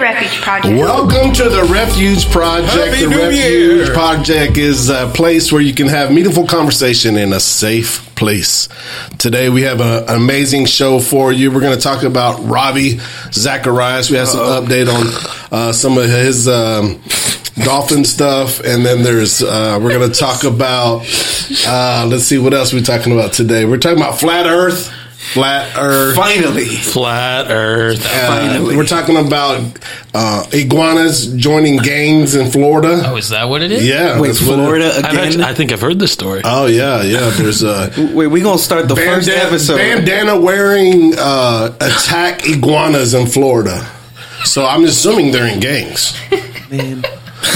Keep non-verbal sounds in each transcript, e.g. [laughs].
Refuge Project. Welcome to the Refuge Project. Happy the New Refuge Year. Project is a place where you can have meaningful conversation in a safe place. Today we have a, an amazing show for you. We're going to talk about Ravi Zacharias. We have some update on uh, some of his um, dolphin stuff, and then there's uh, we're going to talk about. Uh, let's see what else we're talking about today. We're talking about flat Earth. Flat Earth. Finally. Flat Earth. Uh, Finally. we're talking about uh, iguanas joining gangs in Florida. Oh, is that what it is? Yeah, Wait, that's it- Florida again? actually, I think I've heard this story. Oh yeah, yeah. There's a [laughs] Wait, we gonna start the first episode. bandana wearing uh, attack iguanas in Florida. So I'm assuming they're in gangs. Man.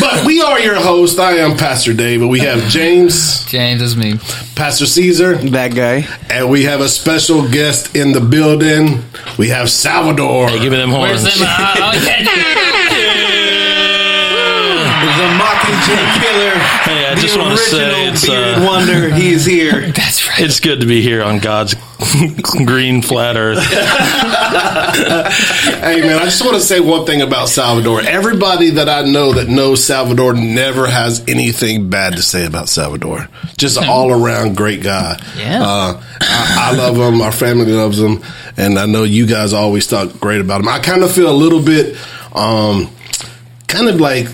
But we are your host. I am Pastor David. We have James, James is me. Pastor Caesar, That guy. and we have a special guest in the building. We have Salvador. Hey, give me them horns. Where's them? Uh, oh, yeah. The Mockingjay Killer. Hey, I the just wanna say original it's, bearded uh, wonder. He is here. [laughs] That's right. It's good to be here on God's [laughs] green flat Earth. [laughs] Hey man, I just want to say one thing about Salvador. Everybody that I know that knows Salvador never has anything bad to say about Salvador. Just an all around great guy. Yeah. Uh, I, I love him. Our family loves him, and I know you guys always talk great about him. I kind of feel a little bit, um, kind of like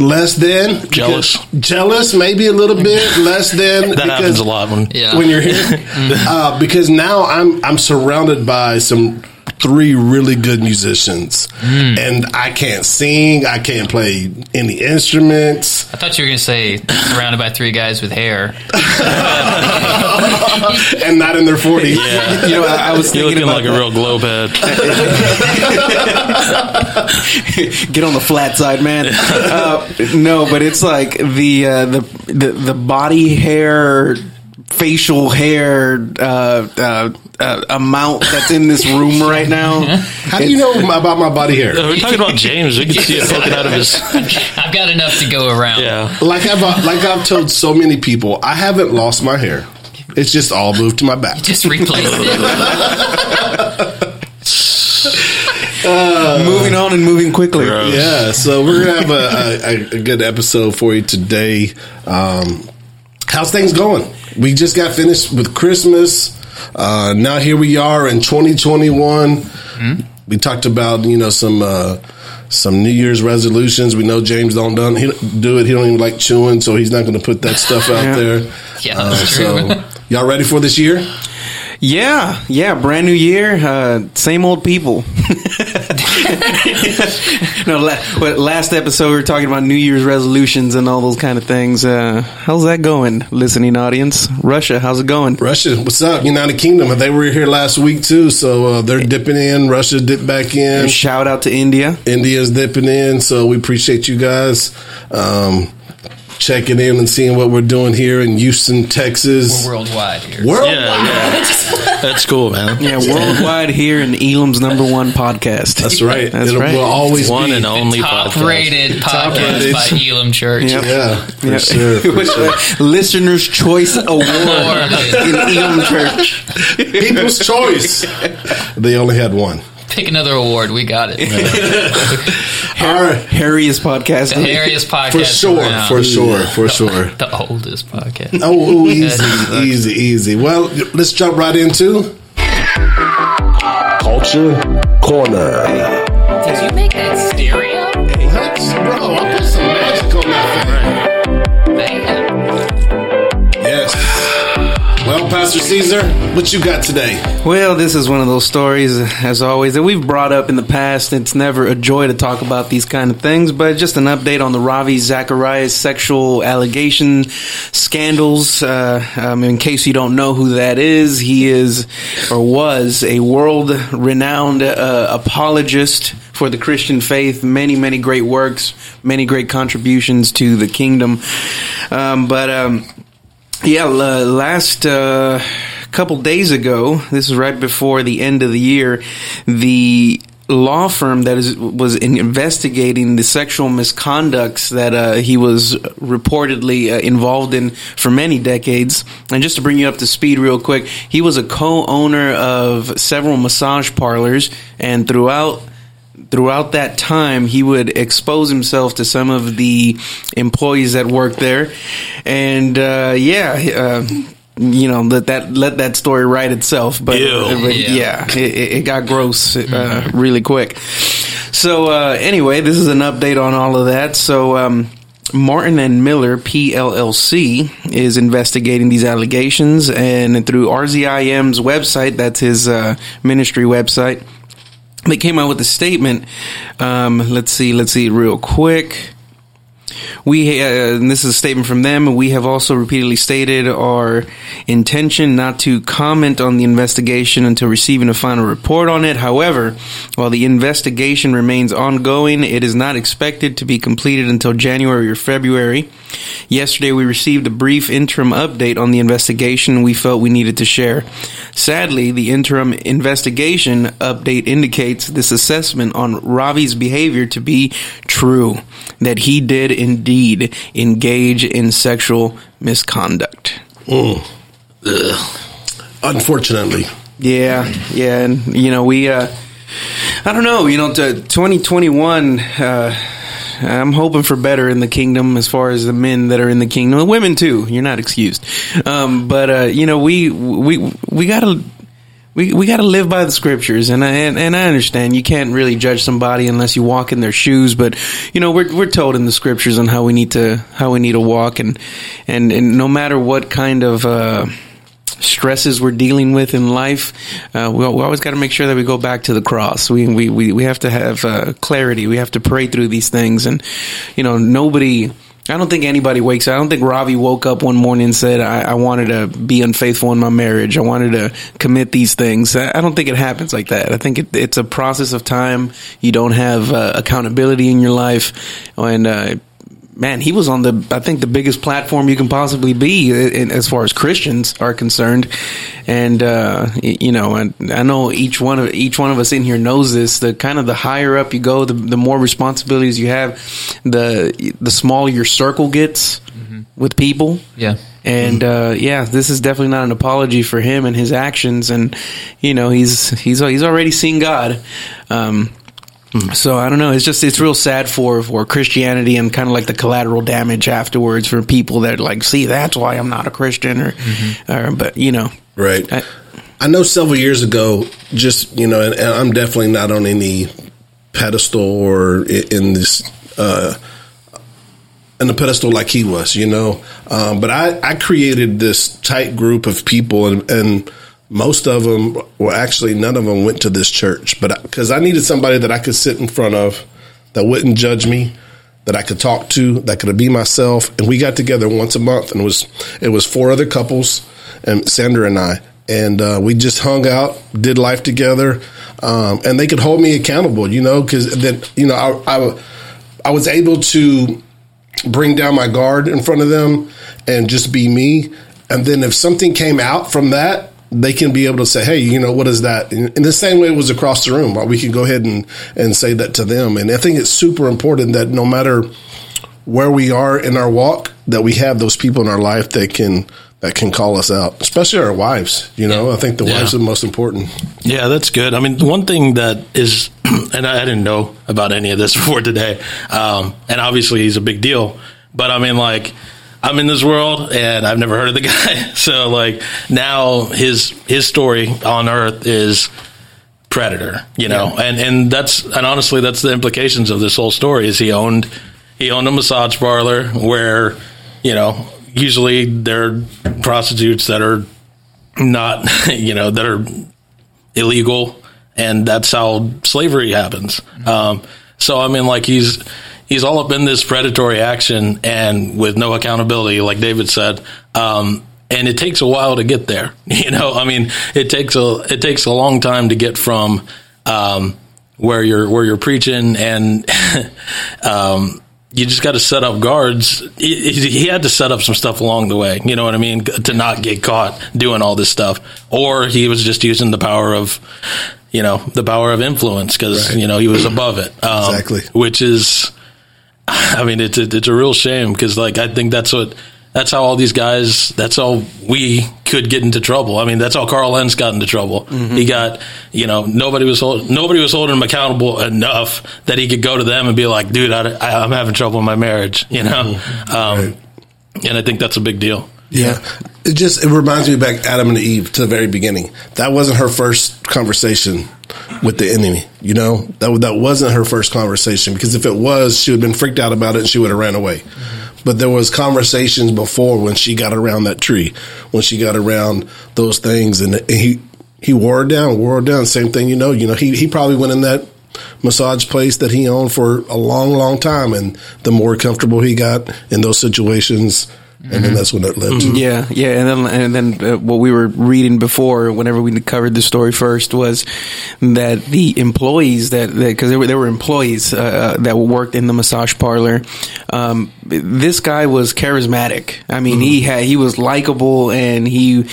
less than Jealous. jealous, maybe a little bit [laughs] less than. That happens a lot when Yeah. when you're here, [laughs] uh, because now I'm I'm surrounded by some three really good musicians, and I can't sing, I can't play any instruments, I thought you were going to say surrounded by three guys with hair. [laughs] and not in their forties. Yeah. You know, I, I was You're thinking looking about like a real globe head. [laughs] get on the flat side, man. Uh, no, but it's like the uh, the, the the body hair, facial hair uh, uh, uh, amount that's in this room right now. How do you know about my body hair? We're talking about James. We can see it poking out of his. I've got enough to go around. Yeah. Like I've like I've told so many people, I haven't lost my hair. It's just all moved to my back. You Just replace it. moving on and moving quickly. Gross. Yeah, so we're gonna have a, a, a good episode for you today. Um, how's things going? We just got finished with Christmas. Uh, now here we are in 2021. We talked about you know some uh, some New Year's resolutions. We know James don't done he, do it. He don't even like chewing, so he's not going to put that stuff out Yeah. there. Yeah, Uh, true. so y'all ready for this year? Yeah, yeah, brand new year, uh, same old people. [laughs] no, last episode we were talking about New Year's resolutions and all those kind of things. Uh, how's that going, listening audience? Russia, how's it going? Russia, what's up? United Kingdom. They were here last week too, so uh, they're dipping in. Russia dipped back in. And shout out to India. India's dipping in, so we appreciate you guys um, checking in and seeing what we're doing here in Houston, Texas. We're worldwide here. Worldwide. Yeah, yeah. That's cool, man. [laughs] Yeah, worldwide here in Elam's number one podcast. That's right. That's It right. will always One be. and only Top podcast. rated Top podcast rated. by Elam Church. Yep. Yeah, for Yeah. sure. For [laughs] sure. Listener's Choice [laughs] Award in Elam Church. People's choice. They only had one. Pick another award. We got it. [laughs] All right. Harriest podcast. The hairiest podcast. For sure, around. for sure, for [laughs] sure. [laughs] The oldest podcast. Oh, ooh, easy, easy, easy. Well, let's jump right into Culture Corner. Pastor Caesar, what you got today? Well, this is one of those stories, as always, that we've brought up in the past. It's never a joy to talk about these kind of things, but just an update on the Ravi Zacharias sexual allegation scandals. Uh, um, in case you don't know who that is, he is or was a world renowned uh, apologist for the Christian faith. Many, many great works, many great contributions to the kingdom. Um, but um, yeah, last uh, couple days ago, this is right before the end of the year, the law firm that is was investigating the sexual misconducts that uh, he was reportedly uh, involved in for many decades. And just to bring you up to speed real quick, he was a co-owner of several massage parlors, and throughout throughout that time, he would expose himself to some of the employees that worked there, and uh, yeah. Uh, you know let that let that story write itself, but, Ew. but Yeah. yeah, it, it it got gross uh, really quick. So uh, anyway, this is an update on all of that. So um, Martin and Miller PLLC is investigating these allegations, and through RZIM's website, that's his uh, ministry website, they came out with a statement. Um, let's see, let's see real quick. We, uh, and this is a statement from them. We have also repeatedly stated our intention not to comment on the investigation until receiving a final report on it. However, while the investigation remains ongoing, it is not expected to be completed until January or February. Yesterday, we received a brief interim update on the investigation we felt we needed to share. Sadly, the interim investigation update indicates this assessment on Ravi's behavior to be true, that he did indeed engage in sexual misconduct. Unfortunately, Yeah, yeah, and you know we, uh, I don't know, you know, to 2021. Uh, I'm hoping for better in the kingdom as far as the men that are in the kingdom, the women too. You're not excused, um, but uh, you know we we we gotta. We, we got to live by the scriptures, and I and, and I understand you can't really judge somebody unless you walk in their shoes. But you know we're we're told in the scriptures on how we need to how we need to walk, and and, and no matter what kind of uh, stresses we're dealing with in life, uh, we, we always got to make sure that we go back to the cross. We we we, we have to have uh, clarity. We have to pray through these things, and you know nobody. I don't think anybody wakes up. I don't think Ravi woke up one morning and said, I, I wanted to be unfaithful in my marriage. I wanted to commit these things. I don't think it happens like that. I think it, it's a process of time. You don't have uh, accountability in your life. And, uh, man, he was on the, I think, the biggest platform you can possibly be in, as far as Christians are concerned. And, uh, you know, and I know each one of, each one of us in here knows this, the kind of the higher up you go, the, the more responsibilities you have, the, the smaller your circle gets with people. Yeah. And uh, yeah, this is definitely not an apology for him and his actions. And you know, he's he's he's already seen God. Um, so I don't know. It's just it's real sad for for Christianity and kind of like the collateral damage afterwards for people that like see that's why I'm not a Christian or, or but you know, right? I- I know several years ago, just you know, and, and I'm definitely not on any pedestal or in this uh, in the pedestal like he was, you know. Um, but I, I created this tight group of people, and, and most of them, well, actually, none of them went to this church, but because I needed somebody that I could sit in front of that wouldn't judge me. That I could talk to, that could be myself, and we got together once a month, and it was it was four other couples, and Sandra and I, and uh, we just hung out, did life together, um, and they could hold me accountable, you know, because then you know I, I I was able to bring down my guard in front of them and just be me. And then if something came out from that, they can be able to say, "Hey, you know, what is that?" In, the same way it was across the room, we can go ahead and and say that to them. And I think it's super important that no matter where we are in our walk, that we have those people in our life that can that can call us out, especially our wives. You know, I think the wives are the most important. Yeah, that's good. I mean, the one thing that is, [clears throat] and I didn't know about any of this [laughs] before today, um, and obviously he's a big deal, but I mean, like, I'm in this world and I've never heard of the [laughs] guy. So, like, now his his story on Earth is predator, you know, and and that's and honestly, that's the implications of this whole story. Is he owned he owned a massage parlor where, you know, usually they're prostitutes that are not, [laughs] you know, that are illegal, and that's how slavery happens. Um, so I mean, like he's he's all up in this predatory action and with no accountability, like David said. Um, and it takes a while to get there. [laughs] You know, I mean, it takes a it takes a long time to get from um, where you're where you're preaching and [laughs] um, you just got to set up guards. He, he had to set up some stuff along the way. You know what I mean? To not get caught doing all this stuff, or he was just using the power of, you know, the power of influence because Right. you know he was above it. Um, Exactly. Which is, [laughs] I mean, it's a, it's a real shame because like I think that's what that's how all these guys. That's how we could get into trouble. I mean, that's how Carl Lentz got into trouble. Mm-hmm. He got, you know, nobody was hold, nobody was holding him accountable enough that he could go to them and be like, "Dude, I, I, I'm having trouble in my marriage," you know. Mm-hmm. Um, And I think that's a big deal. Yeah. It just it reminds me back Adam and Eve to the very beginning. That wasn't her first conversation with the enemy. You know that that wasn't her first conversation because if it was, she would have been freaked out about it and she would have ran away. Mm-hmm. But there was conversations before when she got around that tree, when she got around those things, and he he wore her down, wore her down. Same thing, you know. You know, he he probably went in that massage place that he owned for a long, long time, and the more comfortable he got in those situations, and then that's what that led to. Yeah, yeah, and then and then uh, what we were reading before, whenever we covered the story first, was that the employees that because there were there were employees uh, that worked in the massage parlor. Um, this guy was charismatic. I mean, he had he was likable and he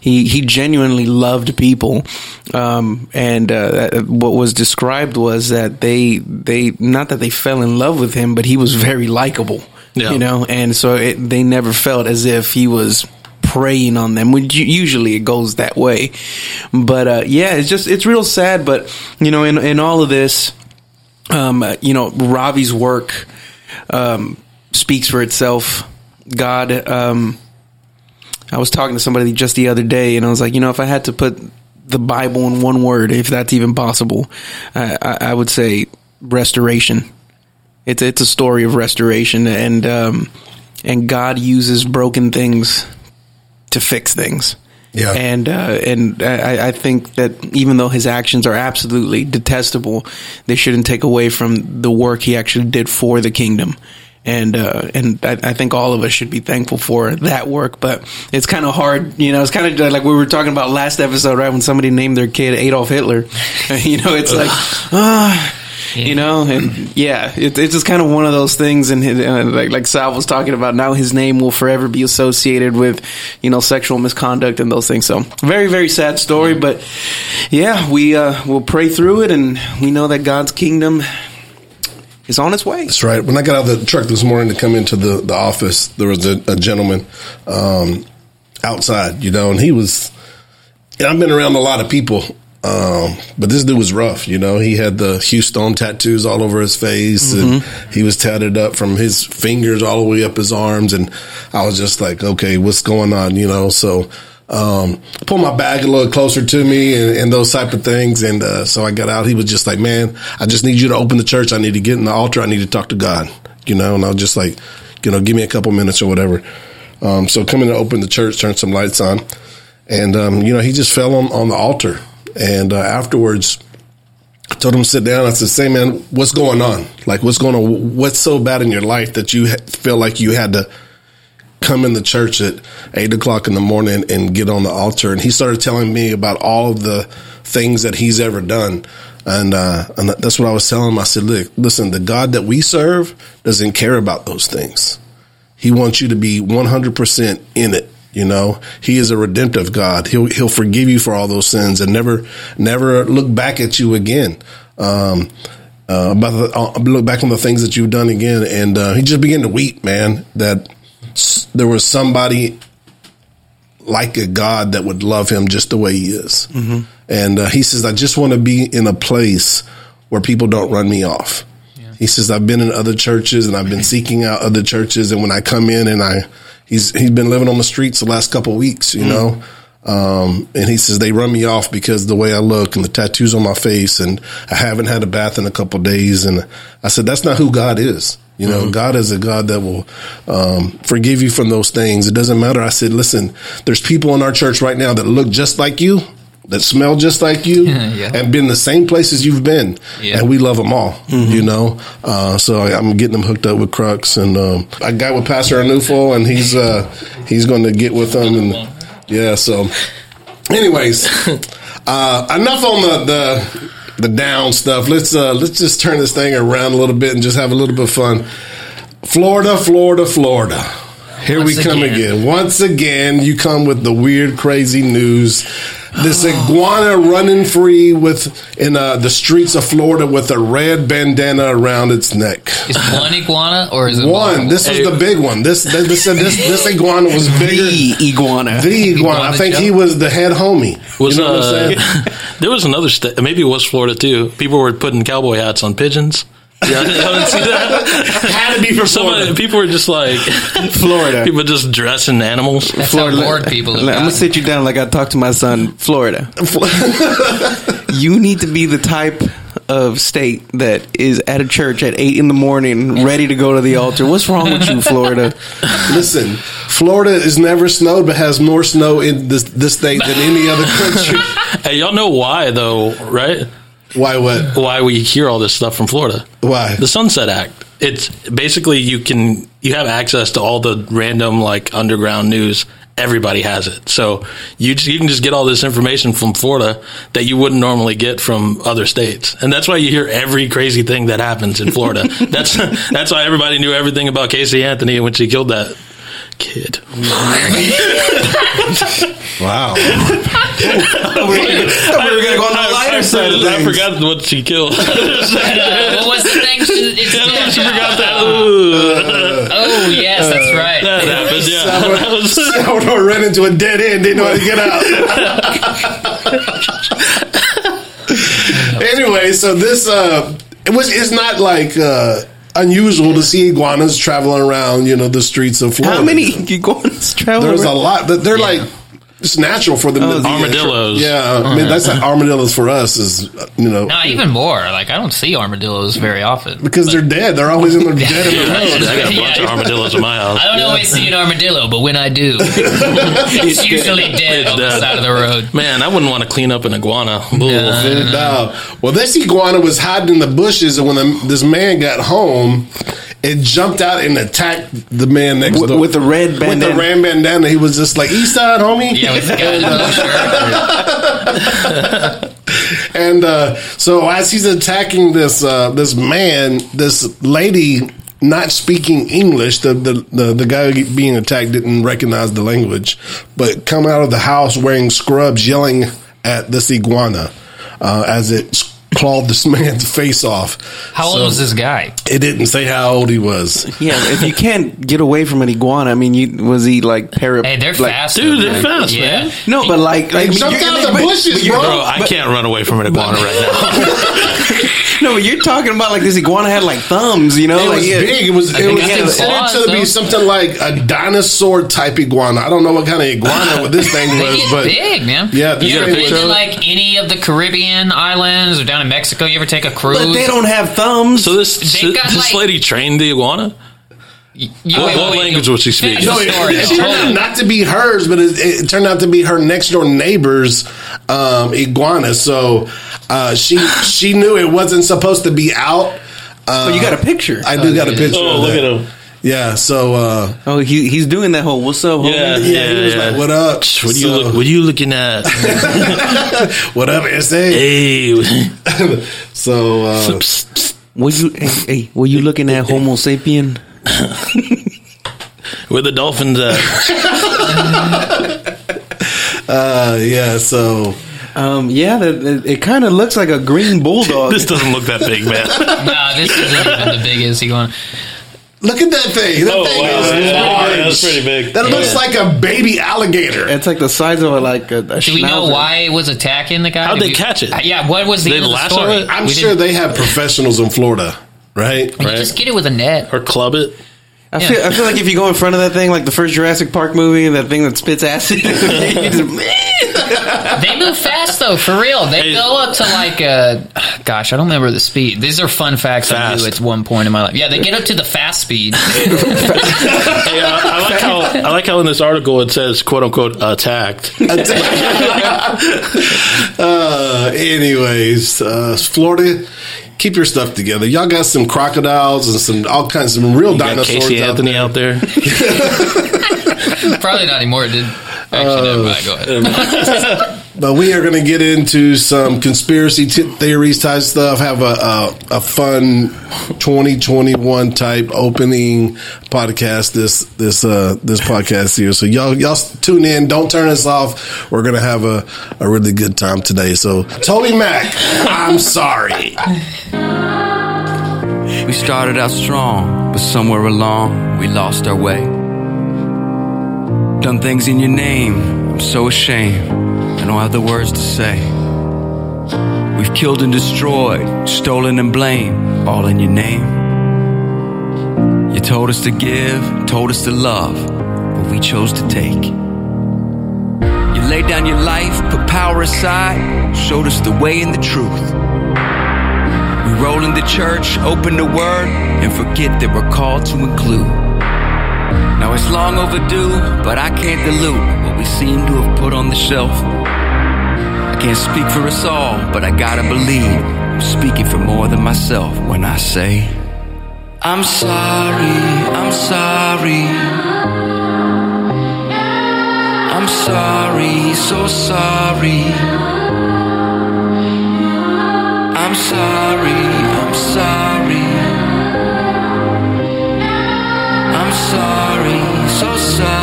he he genuinely loved people. Um, and uh, what was described was that they they not that they fell in love with him, but he was very likable. Yeah. You know, and so it, they never felt as if he was preying on them. Which usually it goes that way, but uh, yeah, it's just it's real sad. But you know, in in all of this, um, you know, Ravi's work um, speaks for itself. God, um, I was talking to somebody just the other day, and I was like, you know, if I had to put the Bible in one word, if that's even possible, I, I, I would say restoration. It's it's a story of restoration, and um, and God uses broken things to fix things. Yeah. and uh, and I, I think that even though his actions are absolutely detestable, they shouldn't take away from the work he actually did for the kingdom. And uh, and I, I think all of us should be thankful for that work. But it's kind of hard, you know. It's kind of like we were talking about last episode, right? When somebody named their kid Adolf Hitler, [laughs] you know, it's like ah you know and yeah it, it's just kind of one of those things and uh, like like Sal was talking about now his name will forever be associated with you know sexual misconduct and those things so very very sad story but yeah we uh we'll pray through it and we know that God's kingdom is on its way That's right. When I got out of the truck this morning to come into the, the office, there was a, a gentleman um, outside, you know, and he was. And I've been around a lot of people, um, but this dude was rough. You know, he had the Houston tattoos all over his face, and he was tatted up from his fingers all the way up his arms. And I was just like, okay, what's going on? You know, so um, I pulled my bag a little closer to me and, and those type of things. And uh, so I got out. He was just like, man, I just need you to open the church. I need to get in the altar. I need to talk to God. You know, and I was just like, you know, give me a couple minutes or whatever. Um, so coming to open the church, turn some lights on, and um, you know, he just fell on, on the altar. And uh, afterwards, I told him to sit down. I said, "Say, man, what's going on? Like, what's going on? What's so bad in your life that you feel like you had to come in the church at eight o'clock in the morning and get on the altar?" And he started telling me about all the things that he's ever done. And, uh, and that's what I was telling him. I said, "Look, listen, the God that we serve doesn't care about those things. He wants you to be 100% in it. You know, he is a redemptive God. He'll, he'll forgive you for all those sins and never, never look back at you again. Um, uh, about the, uh, look back on the things that you've done again. And, uh, he just began to weep, man, that s- there was somebody like a God that would love him just the way he is. And uh, he says, I just want to be in a place where people don't run me off. He says, I've been in other churches and I've been seeking out other churches. And when I come in and I, he's, he's been living on the streets the last couple of weeks, you know? Um, and he says, they run me off because the way I look and the tattoos on my face and I haven't had a bath in a couple of days. And I said, that's not who God is. You know, God is a God that will um, forgive you from those things. It doesn't matter. I said, listen, there's people in our church right now that look just like you, that smell just like you, [laughs] Yeah. and been the same places you've been, Yeah. and we love them all. You know, uh, so I, I'm getting them hooked up with Crux, and um, I got with Pastor Anufo, and he's uh, he's going to get with them, and yeah. So, anyways, [laughs] uh, enough on the the the down stuff. Let's uh, let's just turn this thing around a little bit and just have a little bit of fun. Florida, Florida, Florida. Here Once we come again. again. Once again, you come with the weird, crazy news. This iguana running free with in uh, the streets of Florida with a red bandana around its neck. Is one iguana or is it One. multiple? This was the big one. This this this, this, this [laughs] iguana was bigger. The iguana. The iguana. I think Joe? he was the head homie. Was you know what I'm uh, saying? [laughs] there was another state? Maybe it was Florida too. People were putting cowboy hats on pigeons. Yeah, [laughs] I didn't see that. [laughs] Had to be from Some Florida. people were just like [laughs] Florida. People just dressing animals. That's how bored people have I'm gonna sit you down like I talked to my son. Florida. you need to be the type of state that is at a church at eight in the morning, ready to go to the altar. What's wrong with you, Florida? Listen, Florida is never snowed, but has more snow in this this state than any other country. Hey, y'all know why though, right? Why? What? Why we hear all this stuff from Florida? Why? The Sunset Act. It's basically you can you have access to all the random like underground news. Everybody has it, so you just, you can just get all this information from Florida that you wouldn't normally get from other states, and that's why you hear every crazy thing that happens in Florida. [laughs] that's that's why everybody knew everything about Casey Anthony when she killed that kid. [laughs] Wow. [laughs] we were gonna go on the lighter side of I forgot what she killed. [laughs] Uh, what was the thing? She, it's she dead. forgot that. Ooh. Oh yes, that's right. That happened. Yeah, that was- Salvador ran into a dead end, didn't know how to get out. anyway, so this uh it was it's not like uh unusual to see iguanas traveling around, you know, the streets of Florida. How many iguanas travel? There's a lot, they're like it's natural for them to be Armadillos. Yeah, I mean that's like armadillos for us is uh, you know No, even more. Like I don't see armadillos very often. because they're dead. They're always in the [laughs] dead in the I road. got a bunch Yeah. of armadillos in my house. I don't always see an armadillo, but when I do, [laughs] it's usually dead on the side of the road. Man, I wouldn't want to clean up an iguana. Bull. No. Well, this iguana was hiding in the bushes, and when the, this man got home, it jumped out and attacked the man next With- door with the red bandana. With the red bandana, he was just like East Side, homie. Yeah, with the guy in the blue shirt. And uh, so as he's attacking this uh, this man, this lady not speaking English, the, the the the guy being attacked didn't recognize the language, but come out of the house wearing scrubs, yelling at this iguana uh, as it clawed this [laughs] man's face off. How old was this guy? It didn't say how old he was. Yeah, if you can't get away from an iguana, I mean, you, was he like para? Hey, they're like, fast, Dude, they're man. fast, yeah. man. No, but like, like I mean, jumped out of the bushes, but bro. Bro, I can't run away from an iguana right now. [laughs] No, but you're talking about like this iguana had like thumbs, you know? It like, was yeah. big. It was it was it had considered claws, to be something like a dinosaur type iguana. I don't know what kind of iguana what [laughs] this thing was, get but big, man. Yeah, this you ever been was- to like any of the Caribbean islands or down in Mexico? You ever take a cruise? But they don't have thumbs. So this They got, this like- lady trained the iguana. You, What- what language was she speaking? No, the it, story, it turned out not to be hers, but it, it turned out to be her next door neighbor's um, iguana. So uh, she she knew it wasn't supposed to be out. Uh, But you got a picture. I do got a picture. Oh, look at him. Yeah. So uh, oh, he, he's doing that whole "What's up, homie?" Yeah. yeah, he was like, "What up? What are you look? What are you looking at? [laughs] what up, SA?" hey, [laughs] So uh, Were you? Hey, hey, were you looking at Homo sapien? [laughs] where the dolphins at? [laughs] uh, yeah. So Um, yeah, that, it, it kind of looks like a green bulldog. [laughs] This doesn't look that big, man. Nah, this isn't even the biggest iguana. look at that thing. That Oh, thing wow. is Yeah, large. that's pretty big. That looks like a baby alligator. it's like the size of a, like a, a Do we know why it was attacking the guy? How'd Did they we, catch it? Uh, yeah, what was the, they end of the story? I'm We sure didn't- they have professionals in Florida, right? You right? just get it with a net. or club it. I feel, I feel like if you go in front of that thing, like the first Jurassic Park movie, that thing that spits acid, [laughs] just, [laughs] They move fast though, for real. They Hey. go up to like, uh, gosh, I don't remember the speed. These are fun facts I knew at one point in my life. Yeah, they get up to the fast speed. [laughs] Hey, uh, I like how I like how in this article it says "quote unquote" attacked. uh, anyways, uh, Florida, keep your stuff together. Y'all got some crocodiles and some all kinds of some real You got dinosaurs Casey out Anthony there. out there. [laughs] Probably not anymore, dude. Actually, uh, never mind. Go ahead. [laughs] But we are going to get into some conspiracy t- theories type stuff. Have a, a a fun 2021 type opening podcast. This this uh this podcast here. So y'all y'all tune in. Don't turn us off. We're going to have a a really good time today. So TobyMac, I'm sorry. We started out strong, but somewhere along we lost our way. Done things in your name, I'm so ashamed. I don't have the words to say. We've killed and destroyed, stolen and blamed, all in your name. You told us to give, told us to love, but we chose to take. You laid down your life, put power aside, showed us the way and the truth. We roll in the church, open the word, and forget that we're called to include. Now it's long overdue, but I can't dilute what we seem to have put on the shelf. Can't speak for us all, but I gotta believe I'm speaking for more than myself when I say, I'm sorry, I'm sorry. I'm sorry, so sorry. I'm sorry, I'm sorry. I'm sorry, so sorry.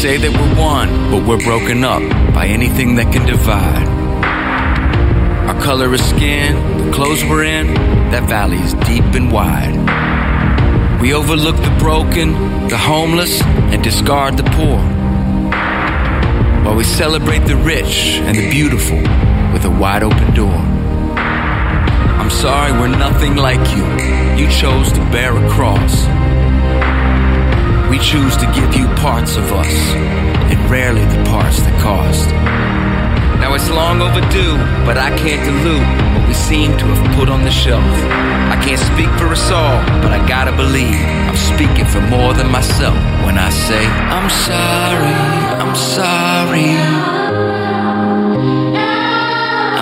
Say that we're one, but we're broken up by anything that can divide. Our color of skin, the clothes we're in, that valley is deep and wide. We overlook the broken, the homeless, and discard the poor while we celebrate the rich and the beautiful with a wide open door. I'm sorry we're nothing like you. You chose to bear a cross. We choose to give you parts of us, and rarely the parts that cost. Now it's long overdue, but I can't dilute what we seem to have put on the shelf. I can't speak for us all, but I gotta believe I'm speaking for more than myself when I say, I'm sorry, I'm sorry.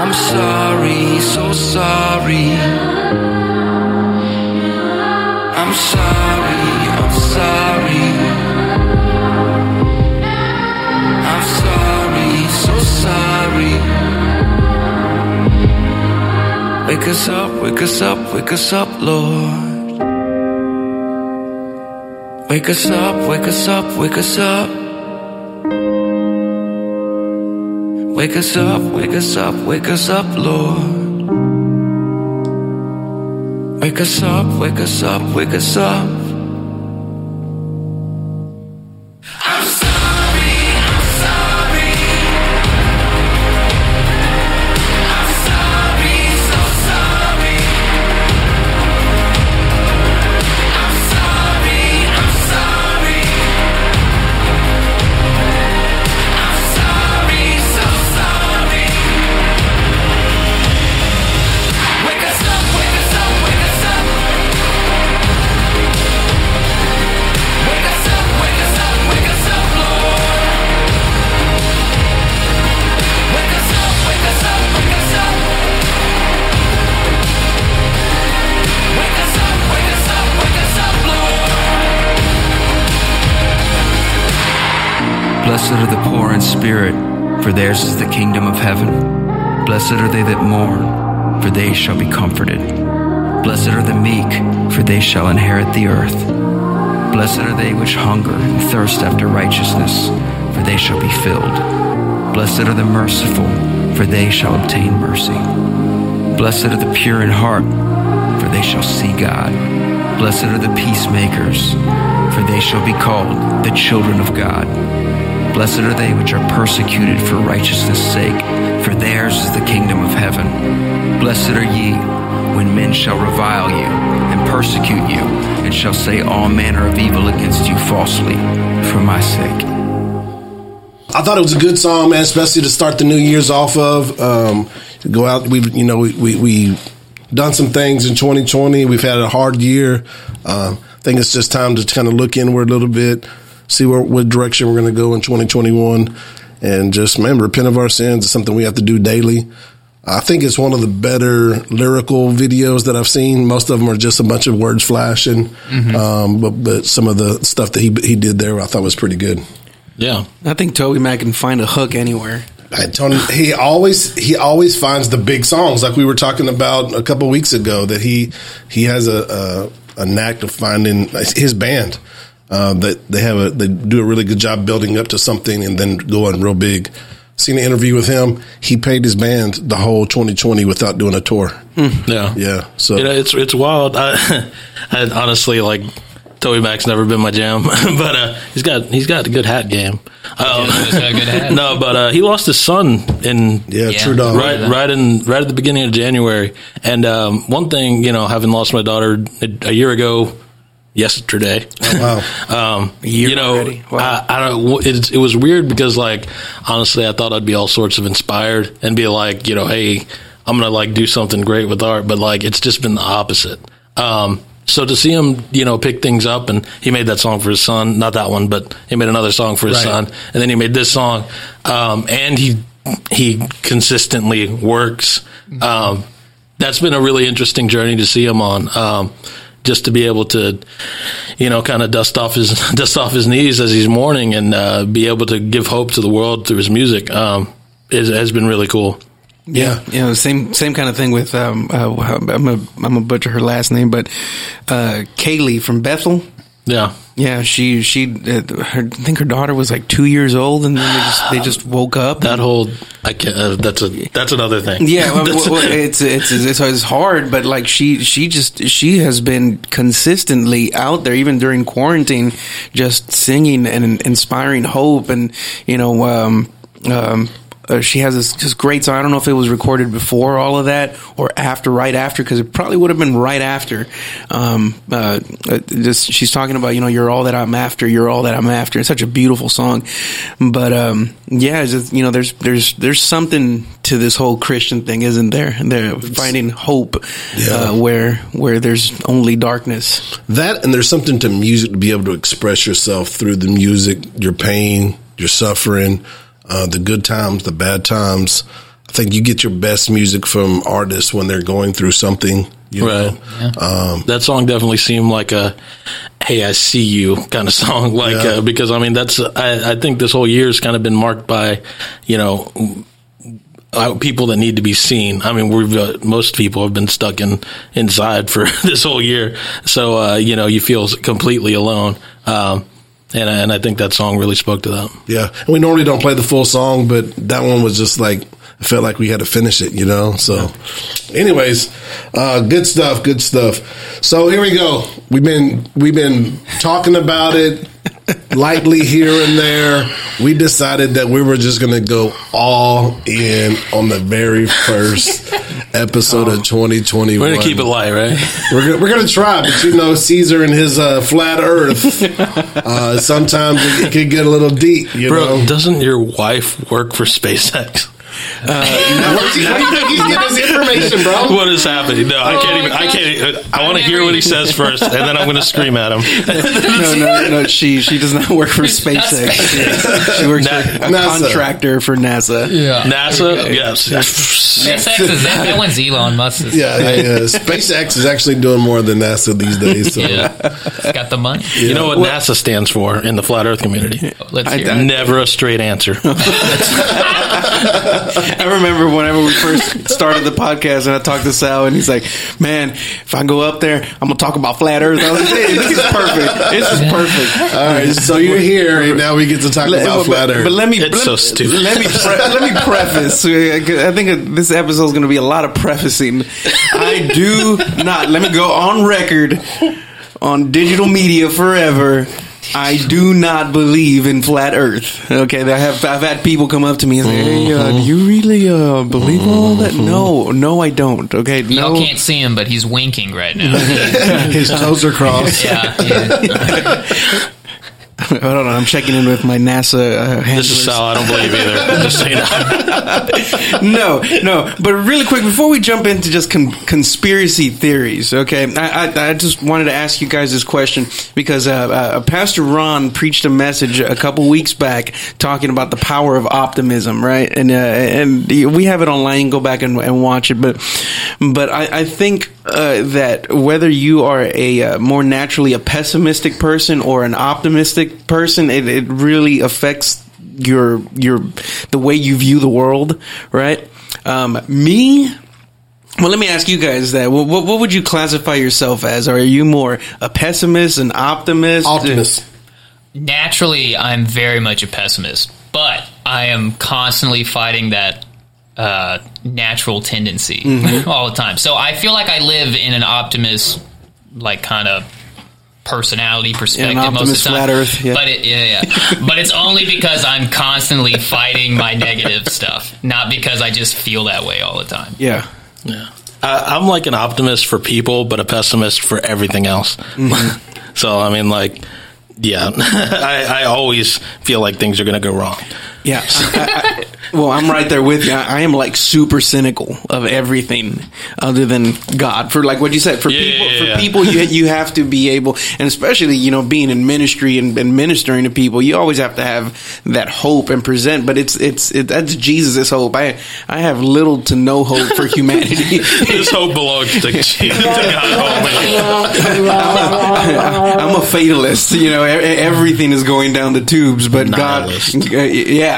I'm sorry, so sorry. I'm sorry, I'm sorry. Wake us up, wake us up, wake us up, Lord. Wake us up, wake us up, wake us up. Wake us up, wake us up, wake us up, Lord. Wake us up, wake us up, wake us up. Blessed are the poor in spirit, for theirs is the kingdom of heaven. Blessed are they that mourn, for they shall be comforted. Blessed are the meek, for they shall inherit the earth. Blessed are they which hunger and thirst after righteousness, for they shall be filled. Blessed are the merciful, for they shall obtain mercy. Blessed are the pure in heart, for they shall see God. Blessed are the peacemakers, for they shall be called the children of God. Blessed are they which are persecuted for righteousness' sake, for theirs is the kingdom of heaven. Blessed are ye when men shall revile you and persecute you, and shall say all manner of evil against you falsely for my sake. I thought it was a good song, man, especially to start the new year's off of. Um, go out, we you know we we, done some things in 2020. We've had a hard year. Um, I think it's just time to kind of look inward a little bit, see where what direction we're going to go in 2021, and just remember, repent of our sins is something we have to do daily. I think it's one of the better lyrical videos that I've seen. Most of them are just a bunch of words flashing, um, but but some of the stuff that he he did there I thought was pretty good. Yeah. I think TobyMac can find a hook anywhere. And Tony, he always he always finds the big songs, like we were talking about a couple weeks ago. That he he has a a, a knack of finding his band. Uh, that they have a they do a really good job building up to something and then going real big. Seen an interview with him. He paid his band the whole 2020 without doing a tour. Yeah. Yeah, so You know, it's it's wild. I, [laughs] I honestly like TobyMac's never been my jam, [laughs] but uh, he's got he's got a good hat game. Um, He's got a good hat. [laughs] no, but uh, he lost his son in yeah, Yeah. Truett. right right in right at the beginning of January. And um, one thing, you know, having lost my daughter a, a year ago, yesterday. Wow. [laughs] Um, you know. Wow. I, I don't. It, it was weird because, like, honestly, I thought I'd be all sorts of inspired and be like, you know, hey, I'm gonna like do something great with art, but like, it's just been the opposite. Um, so to see him, you know, pick things up, and he made that song for his son, not that one, but he made another song for his Right. son, and then he made this song, um, and he he consistently works. Um, that's been a really interesting journey to see him on. Um, just to be able to, you know, kind of dust off his [laughs] dust off his knees as he's mourning and uh, be able to give hope to the world through his music um, is, has been really cool. Yeah, you know, same same kind of thing with um, uh, I'm a I'm a butcher her last name, but uh, Kalley from Bethel. Yeah, Yeah, she she uh, her, I think her daughter was like two years old, and then they just they just [sighs] woke up. that whole I can uh, that's a that's another thing. Yeah, [laughs] well, well, it's, it's it's it's hard, but like she she just she has been consistently out there, even during quarantine, just singing and inspiring hope, and you know, um, um, uh, she has this just great song. I don't know if it was recorded before all of that or after, right after, because it probably would have been right after. Um, uh, uh, just she's talking about you know you're all that I'm after, you're all that I'm after. It's such a beautiful song, but um, yeah, just, you know there's there's there's something to this whole Christian thing, isn't there? They're finding hope uh, where where there's only darkness. That and there's something to music to be able to express yourself through the music, your pain, your suffering, uh, the good times, the bad times. I think you get your best music from artists when they're going through something. You know? Right. that song definitely seemed like a "Hey, I see you" kind of [laughs] song. Like Yeah. uh, because I mean that's I, I think this whole year's kind of been marked by you know uh, people that need to be seen. I mean, we've uh, most people have been stuck in inside for [laughs] this whole year, so uh, you know you feel completely alone. Um, and and I think that song really spoke to that. Yeah, and we normally don't play the full song, but that one was just like I felt like we had to finish it, you know. So, anyways, uh, good stuff, good stuff. So here we go. We've been we've been talking about it lightly here and there. We decided that we were just going to go all in on the very first episode of 2021. We're gonna keep it light, right? We're gonna, we're gonna try, but you know, Caesar and his uh, flat Earth. Uh, sometimes it, it can get a little deep, you Bro, know. doesn't your wife work for SpaceX? Where uh, do [laughs] you think he's getting his information, bro? What is happening? No, I can't even. I oh, can't. I want to hear what he says first, and then I'm going to scream at him. [laughs] No, no, no. She she does not work for SpaceX. [laughs] She, she works Na- for a NASA. contractor for NASA. Yeah. NASA, yes. SpaceX is that, that one's Elon Musk's. Yeah, yeah, yeah. SpaceX is actually doing more than NASA these days. So. Yeah. It's got the money. You know what NASA stands for in the flat Earth community? Let's hear I- it. Never a straight answer. [laughs] I remember whenever we first started the podcast and I talked to Sal and he's like, "Man, if I go up there, I'm gonna talk about flat Earth." I was like, "Hey, "This is perfect. This is perfect." All right, so you're here, and now we get to talk Let- about but, flat Earth. but let me It's let, so stupid. Let me pre- let me preface. I think this episode is going to be a lot of prefacing. I do not. Let me go on record on digital media forever. I do not believe in flat Earth. Okay, I have I've had people come up to me and say, "Hey, uh, do you really uh, believe in all that?" No, no, I don't. Okay, Y'all can't see him, but he's winking right now. [laughs] His toes are crossed. [laughs] yeah. yeah. [laughs] [laughs] Hold on, I'm checking in with my NASA uh, handlers. This is Sal. I don't believe either. [laughs] Just so you know. [laughs] no, no. But really quick, before we jump into just con- conspiracy theories, okay, I, I, I just wanted to ask you guys this question because uh, uh, Pastor Ron preached a message a couple weeks back talking about the power of optimism, right? And uh, and we have it online. Go back and, and watch it. But but I, I think uh, that whether you are a uh, more naturally a pessimistic person or an optimistic person, it, it really affects your your the way you view the world, right? Um, me, well, let me ask you guys that. What, what, what would you classify yourself as? Are you more a pessimist, an optimist? Optimist. Naturally, I'm very much a pessimist, but I am constantly fighting that uh, natural tendency Mm-hmm. [laughs] all the time. So I feel like I live in an optimist, like kind of personality perspective most of the time. earth, yeah. But it, yeah, yeah. [laughs] but it's only because I'm constantly fighting my negative stuff, not because I just feel that way all the time. Yeah. Yeah. I, I'm like an optimist for people, but a pessimist for everything else. [laughs] so I mean, like, yeah, I, I always feel like things are going to go wrong. Yeah. I, [laughs] I, well, I'm right there with you. I, I am like super cynical of everything other than God. For like what you said, for Yeah, people, yeah, yeah, for yeah. people, you you have to be able, and especially you know being in ministry and, and ministering to people, you always have to have that hope and present. But it's it's it, that's Jesus' hope. I I have little to no hope for humanity. [laughs] This hope belongs to, to God [laughs] only. I'm a fatalist. You know, everything is going down the tubes, but Nihilist. God, uh,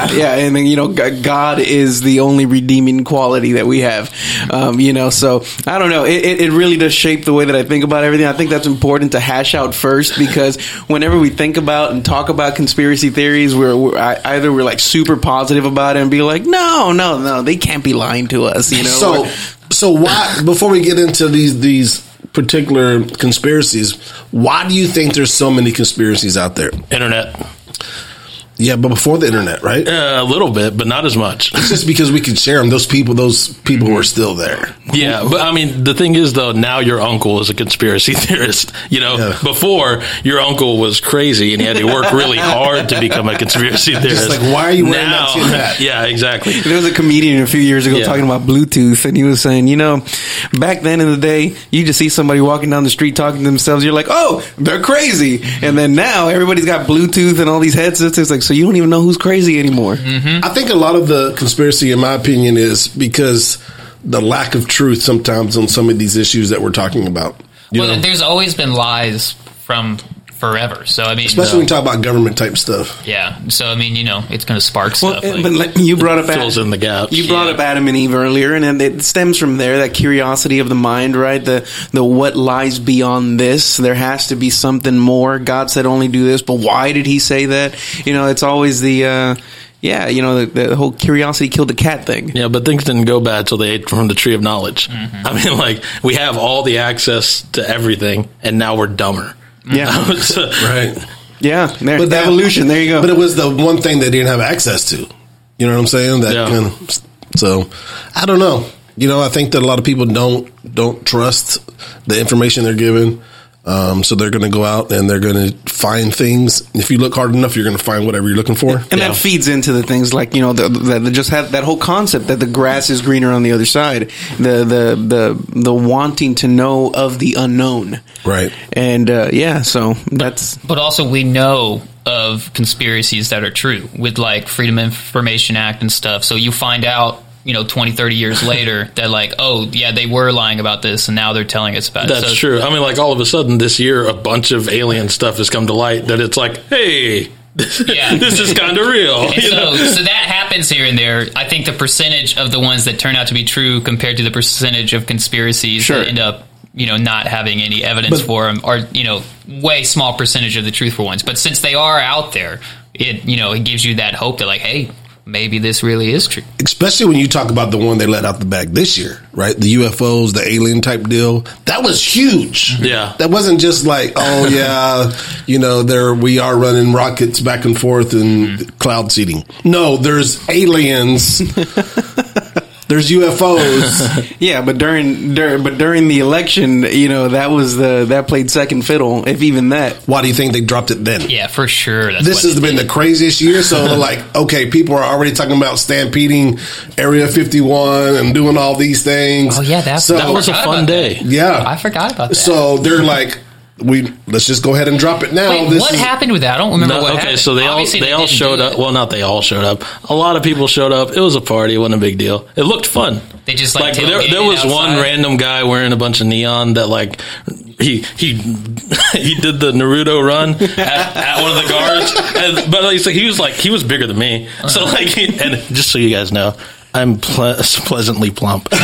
yeah, yeah, and then you know, God is the only redeeming quality that we have. Um, you know, so I don't know. It, it, it really does shape the way that I think about everything. I think that's important to hash out first because whenever we think about and talk about conspiracy theories, we're, we're I- either we're like super positive about it and be like, no, no, no, they can't be lying to us. You know, So, Or- so why? Before we get into these these particular conspiracies, why do you think there's so many conspiracies out there? Internet. Yeah, but before the internet, right? Uh, a little bit, but not as much. It's just because we could share them. Those people, those people were still there. Yeah, but I mean, the thing is, though, now your uncle is a conspiracy [laughs] theorist. You know, Yeah. before your uncle was crazy and he had to work really hard to become a conspiracy theorist. like, why are you wearing that tin hat? [laughs] Yeah, exactly. There was a comedian a few years ago Yeah. talking about Bluetooth, and he was saying, you know, back then in the day, you just see somebody walking down the street talking to themselves, you're like, oh, they're crazy. And then now everybody's got Bluetooth and all these headsets. It's like, so you don't even know who's crazy anymore. Mm-hmm. I think a lot of the conspiracy, in my opinion, is because the lack of truth sometimes on some of these issues that we're talking about. You well, know? there's always been lies from forever. So I mean, especially when we talk about government type stuff. yeah. So I mean, you know, it's going to spark Well, stuff. like- but like, you brought up Fills in the gaps. You brought Yeah. up Adam and Eve earlier, and then it stems from there. That curiosity of the mind, right? The the what lies beyond this. There has to be something more. God said only do this, but why did He say that? You know, it's always the uh, yeah. You know, the, the whole curiosity killed the cat thing. Yeah, but things didn't go bad till they ate from the tree of knowledge. Mm-hmm. I mean, [laughs] like we have all the access to everything, and now we're dumber. [laughs] Yeah. Uh, right. Yeah, there, But that- evolution. There you go. But it was the one thing they didn't have access to. You know what I'm saying? That Yeah. kind of. So, I don't know. You know, I think that a lot of people don't don't trust the information they're given. Um, so they're going to go out and they're going to find things. If you look hard enough, you're going to find whatever you're looking for. And Yeah. that feeds into the things like you know the, the, the just have that whole concept that the grass is greener on the other side, the the the the wanting to know of the unknown, Right. And uh, yeah, so that's but also we know of conspiracies that are true with like Freedom Information Act and stuff. So you find out, you know, 20, 30 years later [laughs] that like, oh yeah, they were lying about this and now they're telling us about it. That's So- true. I mean, like all of a sudden this year, a bunch of alien stuff has come to light that it's like, hey, [laughs] this, Yeah. this is kind of real. You so, know? so that happens here and there. I think the percentage of the ones that turn out to be true compared to the percentage of conspiracies Sure. that end up, you know, not having any evidence for them are, you know, way small percentage of the truthful ones. But since they are out there, it, you know, it gives you that hope that like, hey, maybe this really is true. Especially when you talk about the one they let out the back this year, right? The UFOs, the alien type deal. That was huge. Mm-hmm. Yeah. That wasn't just like, oh [laughs] yeah, you know, there we are running rockets back and forth and mm-hmm. cloud seeding. No, there's aliens [laughs] there's UFOs. [laughs] Yeah, but during, during but during the election, you know, that was the that played second fiddle, if even that. Why do you think they dropped it then? Yeah, for sure. That's This has been did. the craziest year. So, [laughs] like, okay, people are already talking about stampeding Area 51 and doing all these things. Oh yeah, that, So- That was a fun day. that. Yeah. I forgot about that. So they're like, we let's just go ahead and drop it now. Wait, this what is, happened with that? I don't remember No, what okay, happened. so they Obviously, all they all showed up. Well, not they all showed up. A lot of people showed up. It was a party. It wasn't a big deal. It looked fun. They just, like, there, there was one random guy wearing a bunch of neon that like he he [laughs] he did the Naruto run at, at one of the guards, and, but like, so he was like he was bigger than me. So Uh-huh. like, he, and just so you guys know. I'm ple- [laughs] pleasantly plump. [laughs]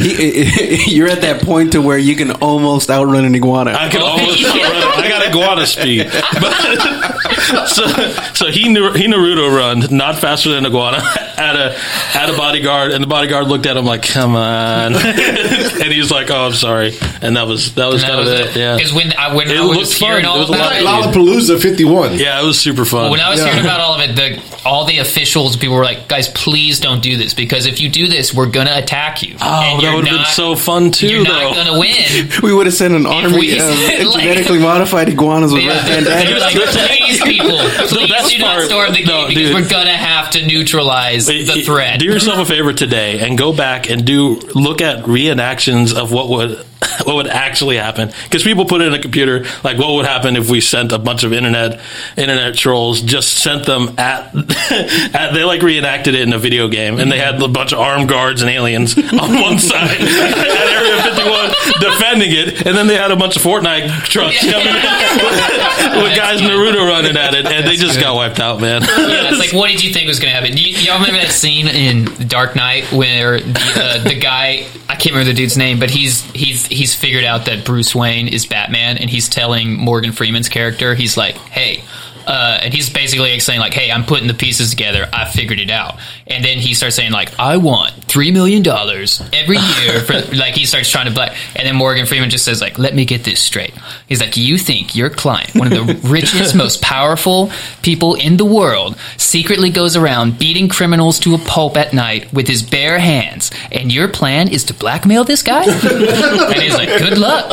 He, you're at that point to where you can almost outrun an iguana. I can Oh, almost yeah. outrun. I got iguana speed. But, [laughs] [laughs] so, so he Nar- he Naruto run not faster than iguana [laughs] at a at a bodyguard, and the bodyguard looked at him like, "Come on," [laughs] and he's like, "Oh, I'm sorry," and that was that was And that kind of it. Yeah, Because when I when It I was looked hearing fun. all It was about it, Lollapalooza 51. yeah, it was super fun. when I was Yeah. hearing about all of it, the all the officials, people were like, "Guys, please don't do this because if you do this, we're gonna attack you." oh, And that would have been so fun too, You're though. not gonna win. we would have sent an army of said, like- genetically modified iguanas with Yeah, red they're bandanas. like, please, [laughs] people, please best do not storm the no, because dude. we're gonna have to neutralize the threat. Do yourself a favor today and go back and do look at reenactions of what would [laughs] what would actually happen? Because people put it in a computer like what would happen if we sent a bunch of internet internet trolls just sent them at, [laughs] at they like reenacted it in a video game and they had a bunch of armed guards and aliens [laughs] on one side at Area 51 defending it and then they had a bunch of Fortnite trucks coming in with guys Naruto running at it and they just got wiped out man. Yeah, it's like, what did you think was going to happen? You, y'all remember that scene in Dark Knight where the, uh, the guy, I can't remember the dude's name, but he's he's he's figured out that Bruce Wayne is Batman, and he's telling Morgan Freeman's character, he's like, hey. Uh, and he's basically saying like, "Hey, I'm putting the pieces together. I figured it out." And then he starts saying like, "I want three million dollars every year for [laughs] like." He starts trying to black, and then Morgan Freeman just says like, "Let me get this straight." He's like, "You think your client, one of the [laughs] richest, most powerful people in the world, secretly goes around beating criminals to a pulp at night with his bare hands, and your plan is to blackmail this guy?" [laughs] and he's like, "Good luck."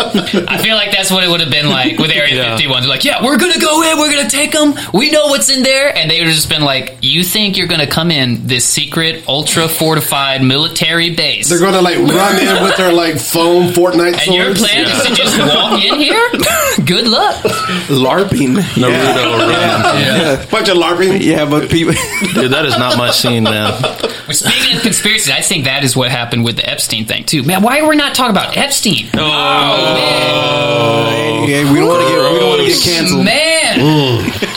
I feel like that's what it would have been like with Area Yeah. 51. They're like, "Yeah, we're gonna go in, we're gonna take them. We know what's in there," and they would have just been like, "You think you're gonna come in this secret, ultra fortified military base?" They're going to like run in with their like foam Fortnite and your swords. plan is to just walk in here? [laughs] Good luck. LARPing. Naruto run. Yeah. [laughs] Bunch of LARPing. Yeah, but people. [laughs] Dude, that is not my scene, now. Well, Speaking of conspiracies, I think that is what happened with the Epstein thing too. Man, why are we not talking about Epstein? Oh, oh yeah, we don't want to get we don't want to get canceled. Man. Mm.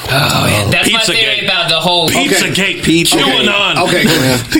Oh, man. That's my Pizzagate. theory about the whole. Pizzagate, Pizza going Gate. on. Okay,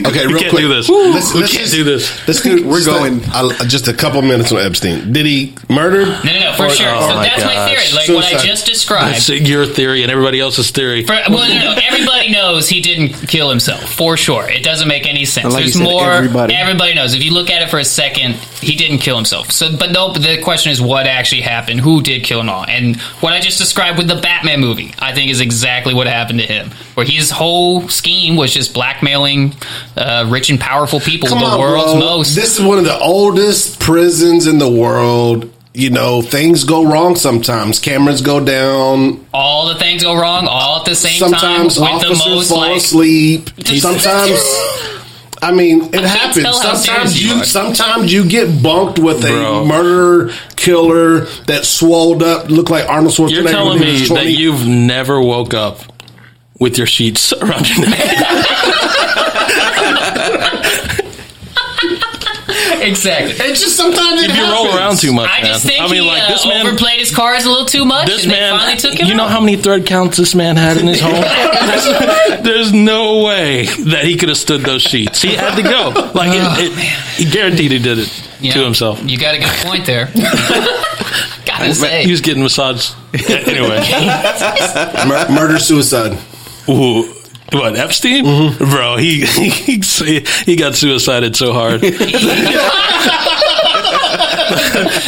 okay, [laughs] we real can't quick. do this. Let's, we let's can't just- do this. Let's do, We're going. A, a- just a couple minutes on Epstein. Did he murder? No, no, no, for Oh, sure. oh so my that's my theory. Like what I just described. That's your theory and everybody else's theory. For, well, no, no. Everybody knows he didn't kill himself for sure. It doesn't make any sense. Like There's said, more. everybody. knows. If you look at it for a second, he didn't kill himself. So, but no. But the question is, what actually happened? Who did kill him all? And what I just described with the Batman movie, I think is exactly what happened to him. Where his whole scheme was just blackmailing uh, rich and powerful people, Come the on, world's bro. most. This is one of the oldest prisons in the world. You know, things go wrong sometimes. Cameras go down. all the things go wrong all at the same Sometimes time the officers most fall like. asleep. [laughs] Sometimes, [laughs] I mean, it can't happens. Sometimes you you, sometimes you get bunked with a Bro. murderer killer that swolled up, looked like Arnold Schwarzenegger. You're telling me that you've never woke up with your sheets [laughs] around your neck. [laughs] [laughs] exactly. It's just sometimes it if you happens. roll around too much, I just think I mean, he like uh, this man. overplayed his cards a little too much, This and man, finally took him. you know out. how many thread counts this man had in his [laughs] home? there's, there's no way that he could have stood those sheets. He had to go. Like it, it, he guaranteed he did it Yeah. to himself. You got a good point there. [laughs] Gotta say, He was getting massaged. anyway, Mur- murder suicide. Ooh, what Epstein, Mm-hmm. bro? He, [laughs] he he got suicided so hard. [laughs]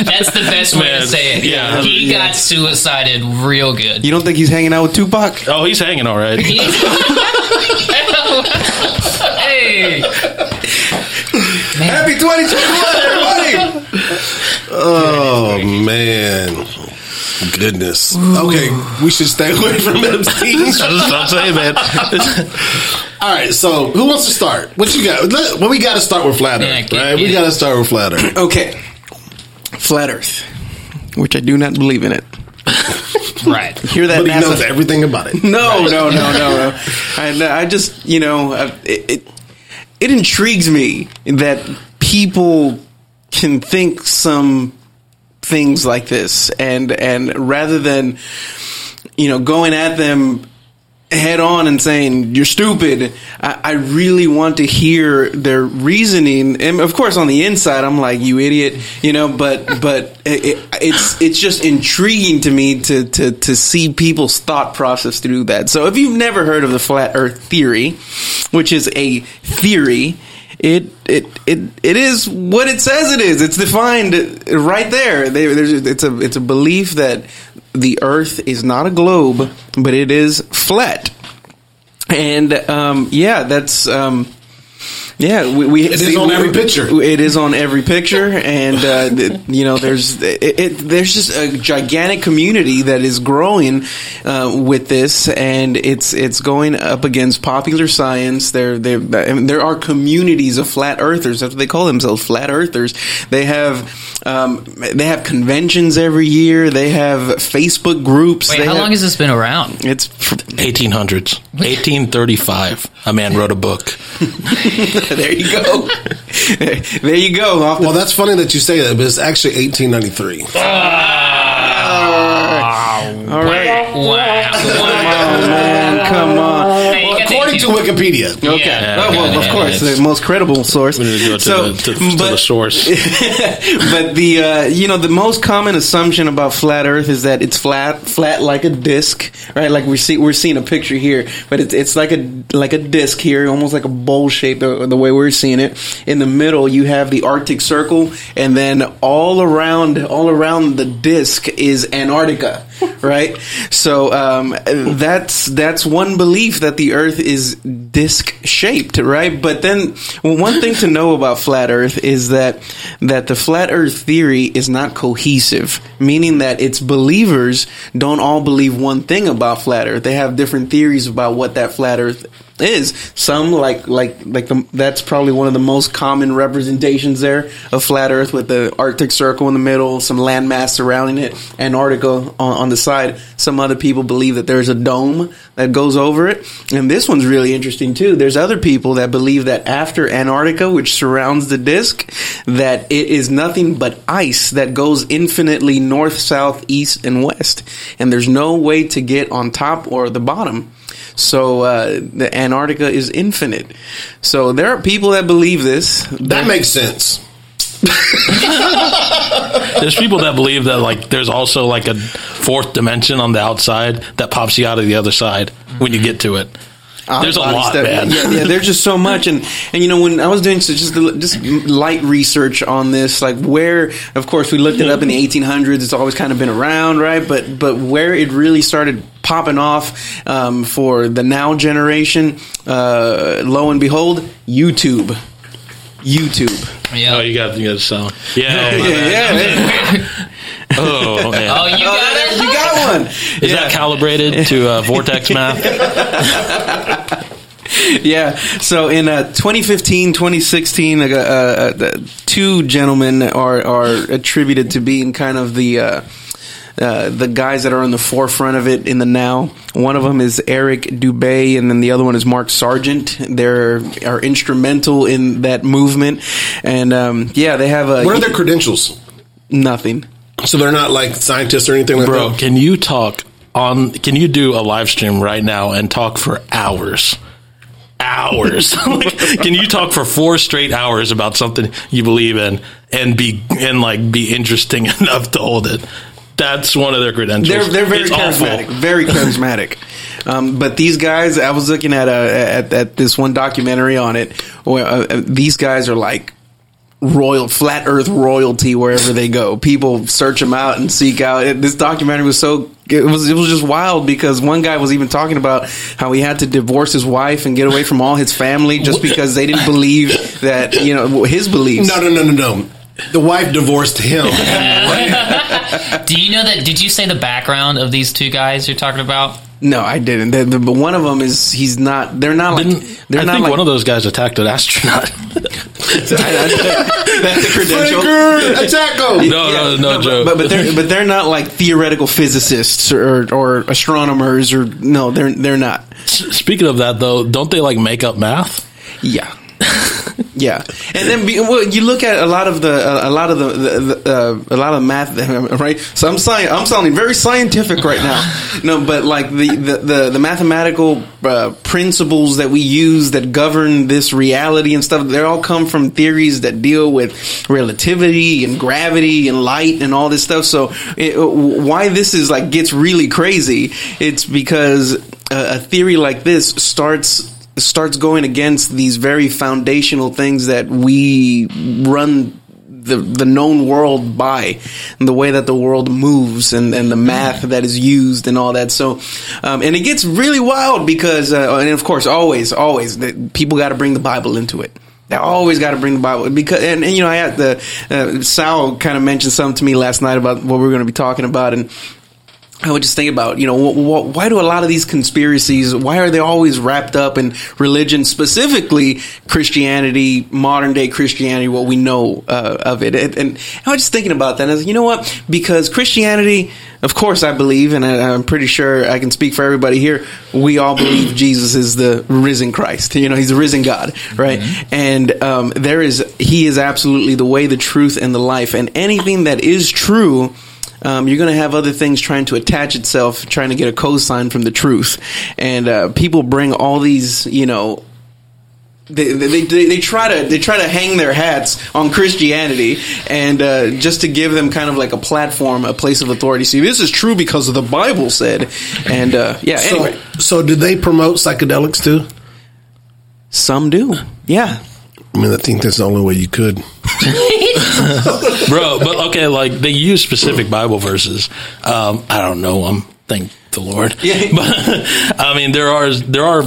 That's the best way Man, to say it. yeah, he yeah. got suicided real good. You don't think he's hanging out with Tupac? Oh, he's hanging all right. [laughs] hey, Happy 2021, everybody! oh man, goodness. Okay, we should stay [laughs] away from Epstein. [laughs] That's what I'm saying, man. [laughs] All right, so who wants to start? What you got? Let- Well, we got to start with flat Earth, get- right? We got to start with flat Earth. [clears throat] Okay. Flat Earth, which I do not believe in it. right. Hear that? But he NASA knows everything about it. No, no, no, no, no. I, I just, you know, it, it it intrigues me that people can think some things like this, and and rather than you know going at them head on and saying you're stupid I, I really want to hear their reasoning. And of course on the inside i'm like you idiot you know but [laughs] but it, it, it's it's just intriguing to me to, to to see people's thought process through that. So if you've never heard of the flat earth theory which is a theory it it it it is what it says it is. It's defined right there. There's it's a it's a belief that the Earth is not a globe, but it is flat. And um, yeah, that's um, yeah. We, we It is on every picture. It is on every picture, and uh, th- you know, there's it, it, there's just a gigantic community that is growing uh, with this, and it's it's going up against popular science. There there I mean, there are communities of flat earthers. That's what they call themselves, flat earthers. They have um, they have conventions every year. They have Facebook groups. Wait, how have- long has this been around? it's 1800s, 1835. A man wrote a book. [laughs] [laughs] there you go. [laughs] there you go. Off Well, that's funny that you say that, but it's actually 1893. Ah. Ah. all right. Wow. Man, come on. Hey, you got the According to Wikipedia. Okay. Yeah, oh, well, yeah, of course, the most credible source. We need to go to, So, the, to, to but- the source. [laughs] but the uh, you know the most common assumption about flat Earth is that it's flat, flat like a disc, right? Like we see we're seeing a picture here, but it's it's like a like a disc here, almost like a bowl shape. The, the way we're seeing it. In the middle, you have the Arctic Circle, and then all around all around the disc is Antarctica, [laughs] right? So um, that's that's one belief that the Earth is disc shaped, right? But then one thing to know about flat Earth is that that the flat Earth theory is not cohesive, meaning that its believers don't all believe one thing about flat Earth. They have different theories about what that flat Earth is. Some like like like the, that's probably one of the most common representations there of flat Earth with the Arctic Circle in the middle, some landmass surrounding it, Antarctica on, on the side. Some other people believe that there's a dome that goes over it, and this one's really interesting too. There's other people that believe that after Antarctica, which surrounds the disk, that it is nothing but ice that goes infinitely north, south, east, and west, and there's no way to get on top or the bottom. So uh, the Antarctica is infinite. So there are people that believe this. That makes sense. [laughs] There's people that believe that like there's also like a fourth dimension on the outside that pops you out of the other side when you get to it. There's a body lot, stuff. man. Yeah, yeah, there's just so [laughs] much, and and you know when I was doing so just just light research on this, like where, of course, we looked it up in the 1800s. It's always kind of been around, right? But but where it really started popping off um, for the now generation, uh, lo and behold, YouTube, YouTube. Yeah. Oh, you got you got the sound. Yeah, [laughs] Yeah, yeah, yeah. [laughs] Oh man. Oh, you got it. you got one. Is that calibrated to uh, vortex [laughs] math? yeah. So in uh, 2015, 2016, uh, uh, uh, two gentlemen are are attributed to being kind of the. Uh, uh, the guys that are on the forefront of it in the now. One of them is Eric Dubay, and then the other one is Mark Sargent. They're are instrumental in that movement, and um, yeah, they have a What are their credentials? nothing. So they're not like scientists or anything like Bro, that. can you talk on can you do a live stream right now and talk for hours? Hours. [laughs] Like, can you talk for four straight hours about something you believe in and be and like be interesting [laughs] enough to hold it? That's one of their credentials. They're they're very It's charismatic, awful. very charismatic. Um, but these guys, I was looking at a at, at this one documentary on it. Where uh, uh, these guys are like royal flat earth royalty wherever they go people search them out and seek out it, this documentary was so it was it was just wild because one guy was even talking about how he had to divorce his wife and get away from all his family just because they didn't believe that you know his beliefs No, no, no, no, no. The wife divorced him. [laughs] Do you know that? Did you say the background of these two guys you're talking about? No i didn't the, the, but one of them is he's not they're not like Didn't, they're I not think like one of those guys attacked an astronaut. [laughs] that's a credential attack him. no, no, no, joke. But, but they're but they're not like theoretical physicists or, or astronomers or no, they're they're not. Speaking of that, though, don't they like make up math? Yeah. [laughs] Yeah, and then be, well, you look at a lot of the uh, a lot of the, the, uh, a lot of math, [laughs] right? So I'm sci- I'm sounding very scientific right now. [laughs] No, but like the the the, the mathematical uh, principles that we use that govern this reality and stuff, they all come from theories that deal with relativity and gravity and light and all this stuff. So it, why this is like gets really crazy? It's because a, a theory like this starts starts going against these very foundational things that we run the the known world by and the way that the world moves and, and the math that is used and all that. So um, and it gets really wild because uh, and of course always always the, people got to bring the bible into it. They always got to bring the Bible because, and, and you know, I had the uh, Sal kind of mentioned something to me last night about what we are going to be talking about, and I would just think about, you know, wh- wh- why do a lot of these conspiracies, why are they always wrapped up in religion, specifically Christianity, modern day Christianity, what we know uh, of it? And, and I was just thinking about that. And I was, you know what? Because Christianity, of course, I believe, and I, I'm pretty sure I can speak for everybody here, we all believe [coughs] Jesus is the risen Christ. You know, he's the risen God, right? And um, there is, he is absolutely the way, the truth, and the life. And anything that is true, um, you're going to have other things trying to attach itself, trying to get a cosign from the truth. And uh, people bring all these, you know, they, they, they, they try to they try to hang their hats on Christianity and uh, just to give them kind of like a platform, a place of authority. See, this is true because of the Bible said, and uh, yeah. So, Anyway, so did they promote psychedelics too? some do, yeah. I mean, I think that's the only way you could. [laughs] bro. But okay, like they use specific Bible verses. Um, I don't know them. Thank the Lord. [laughs] Yeah. But I mean, there are there are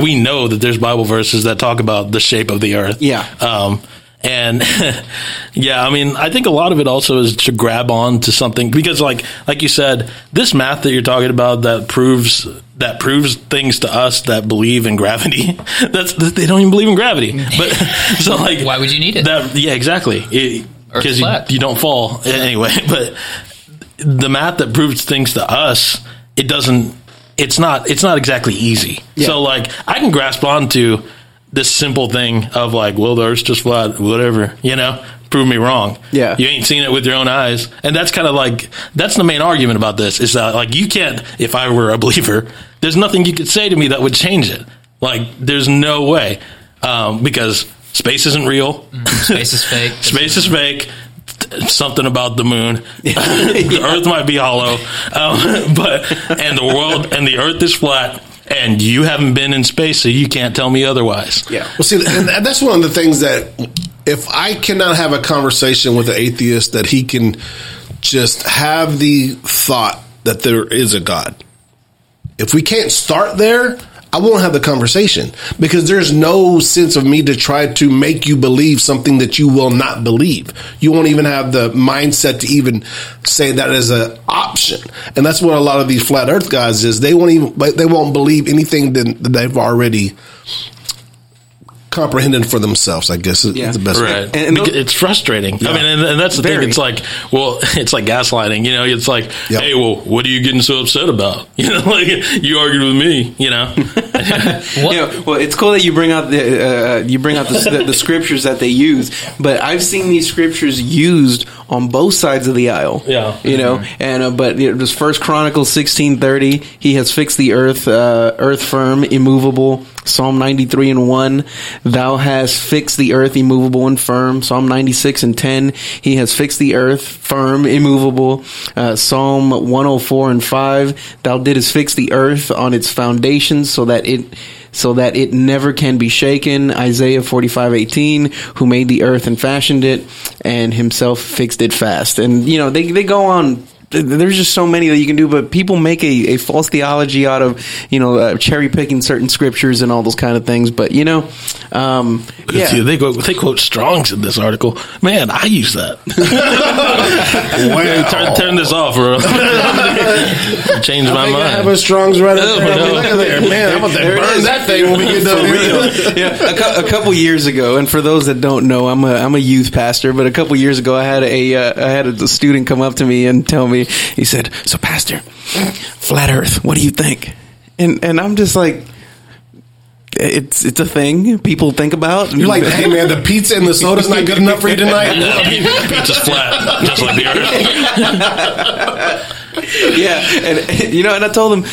we know that there's Bible verses that talk about the shape of the earth. Yeah. Um, and [laughs] yeah, I mean, I think a lot of it also is to grab on to something because, like, like you said, this math that you're talking about that proves that proves things to us that believe in gravity. [laughs] That's they don't even believe in gravity. But [laughs] so like, Why would you need it? That yeah, exactly. Earth's Because you, you don't fall [laughs] anyway. But the math that proves things to us, it doesn't. It's not. It's not exactly easy. So like, I can grasp onto this simple thing of like, well, the Earth's just flat, whatever. You know, prove me wrong. Yeah. you ain't seen it with your own eyes, and that's kind of like that's the main argument about this is that like you can't. If I were a believer, there's nothing you could say to me that would change it. Like, there's no way um, because space isn't real. Space is fake. [laughs] Space is fake. Something about the moon. [laughs] [laughs] the Earth might be hollow, um, but and the world and the Earth is flat. And you haven't been in space, so you can't tell me otherwise. Yeah. Well, see, and that's one of the things that if I cannot have a conversation with an atheist, that he can just have the thought that there is a God. If we can't start there, I won't have the conversation because there's no sense of me to try to make you believe something that you will not believe. You won't even have the mindset to even say that as an option. And that's what a lot of these flat earth guys is. They won't even, they won't believe anything that that they've already comprehended for themselves, I guess is Yeah. the best way. Right. And- and those- it's frustrating. I mean, and, and that's the Very. thing. It's like, well, [laughs] it's like gaslighting. You know, it's like, Yep. hey, well, what are you getting so upset about? [laughs] You know, like you argued with me. You know, What? [laughs] [laughs] You know, well, it's cool that you bring out the uh, you bring out the, the, the scriptures that they use, but I've seen these scriptures used on both sides of the aisle. Yeah. you know, and uh, but it was First Chronicles sixteen thirty. He has fixed the earth, uh, earth firm, immovable. Psalm ninety three and one. Thou hast fixed the earth, immovable and firm. Psalm ninety six and ten. He has fixed the earth, firm, immovable. Uh, Psalm one hundred four and five. Thou didst fix the earth on its foundations, so that it so that it never can be shaken. Isaiah 45:18, who made the earth and fashioned it, and himself fixed it fast. And you know, they they go on there's just so many that you can do, but people make a, a false theology out of you know uh, cherry picking certain scriptures and all those kind of things. But you know, um, yeah, See, they, go, they quote Strong's in this article. Man, I use that. [laughs] Wow. turn, turn this off, bro. [laughs] Change my mind. think I have a. Strong's right up Oh, there. no. Look at there, man. I'm gonna There burn that thing when we get done here. [laughs] yeah, a, cou- a couple years ago, and for those that don't know, I'm a I'm a youth pastor. But a couple years ago, I had a uh, I had a student come up to me and tell me he said, "So, Pastor, flat Earth, what do you think?" And and I'm just like, it's it's a thing people think about. You're like, hey man, the pizza and the soda's not good enough for you tonight. [laughs] Pizza's flat, just like the earth. [laughs] yeah, and you know, and I told him,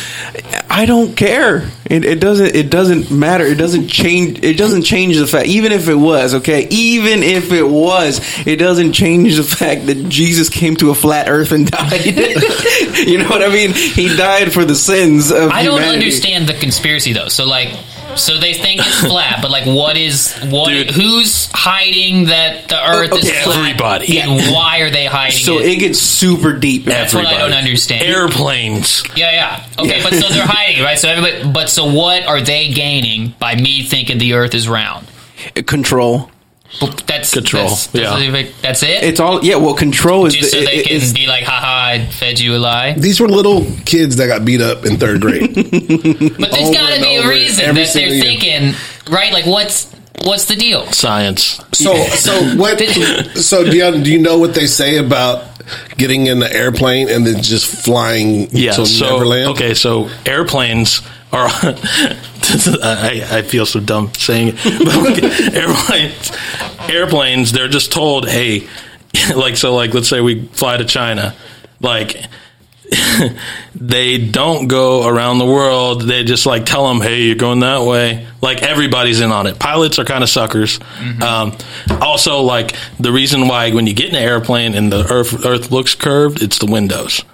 I don't care. It, it doesn't. It doesn't matter. It doesn't change. It doesn't change the fact. Even if it was okay, even if it was, it doesn't change the fact that Jesus came to a flat Earth and [laughs] died. [laughs] you know what I mean? He died for the sins of I don't humanity. understand the conspiracy though. So like, so they think it's flat, but like, what is what? Dude. Who's hiding that the Earth is flat? everybody. And why are they hiding So it? it gets super deep. That's what I don't understand. Airplanes. Yeah, yeah. Okay, but so they're hiding, it, right? So everybody, but so what are they gaining by me thinking the Earth is round? Control. That's Control, That's, yeah. that's it. It's all. Yeah. Well, control is. Just so they it- can be like, haha, I fed you a lie. These were little kids that got beat up in third grade. [laughs] But there's got to be a reason that they're year. thinking, right? Like, what's what's the deal? Science. So, so what? [laughs] So, do you, do you know what they say about getting in the airplane and then just flying Yeah. to so Neverland? okay, so airplanes are. [laughs] I, I feel so dumb saying it. [laughs] But okay, airplanes, airplanes. They're just told, hey, [laughs] like so, like let's say we fly to China, like. they don't go around the world. They just like tell them, "Hey, you're going that way." Like everybody's in on it. Pilots are kind of suckers. Um, also, like the reason why when you get in an airplane and the Earth Earth looks curved, it's the windows.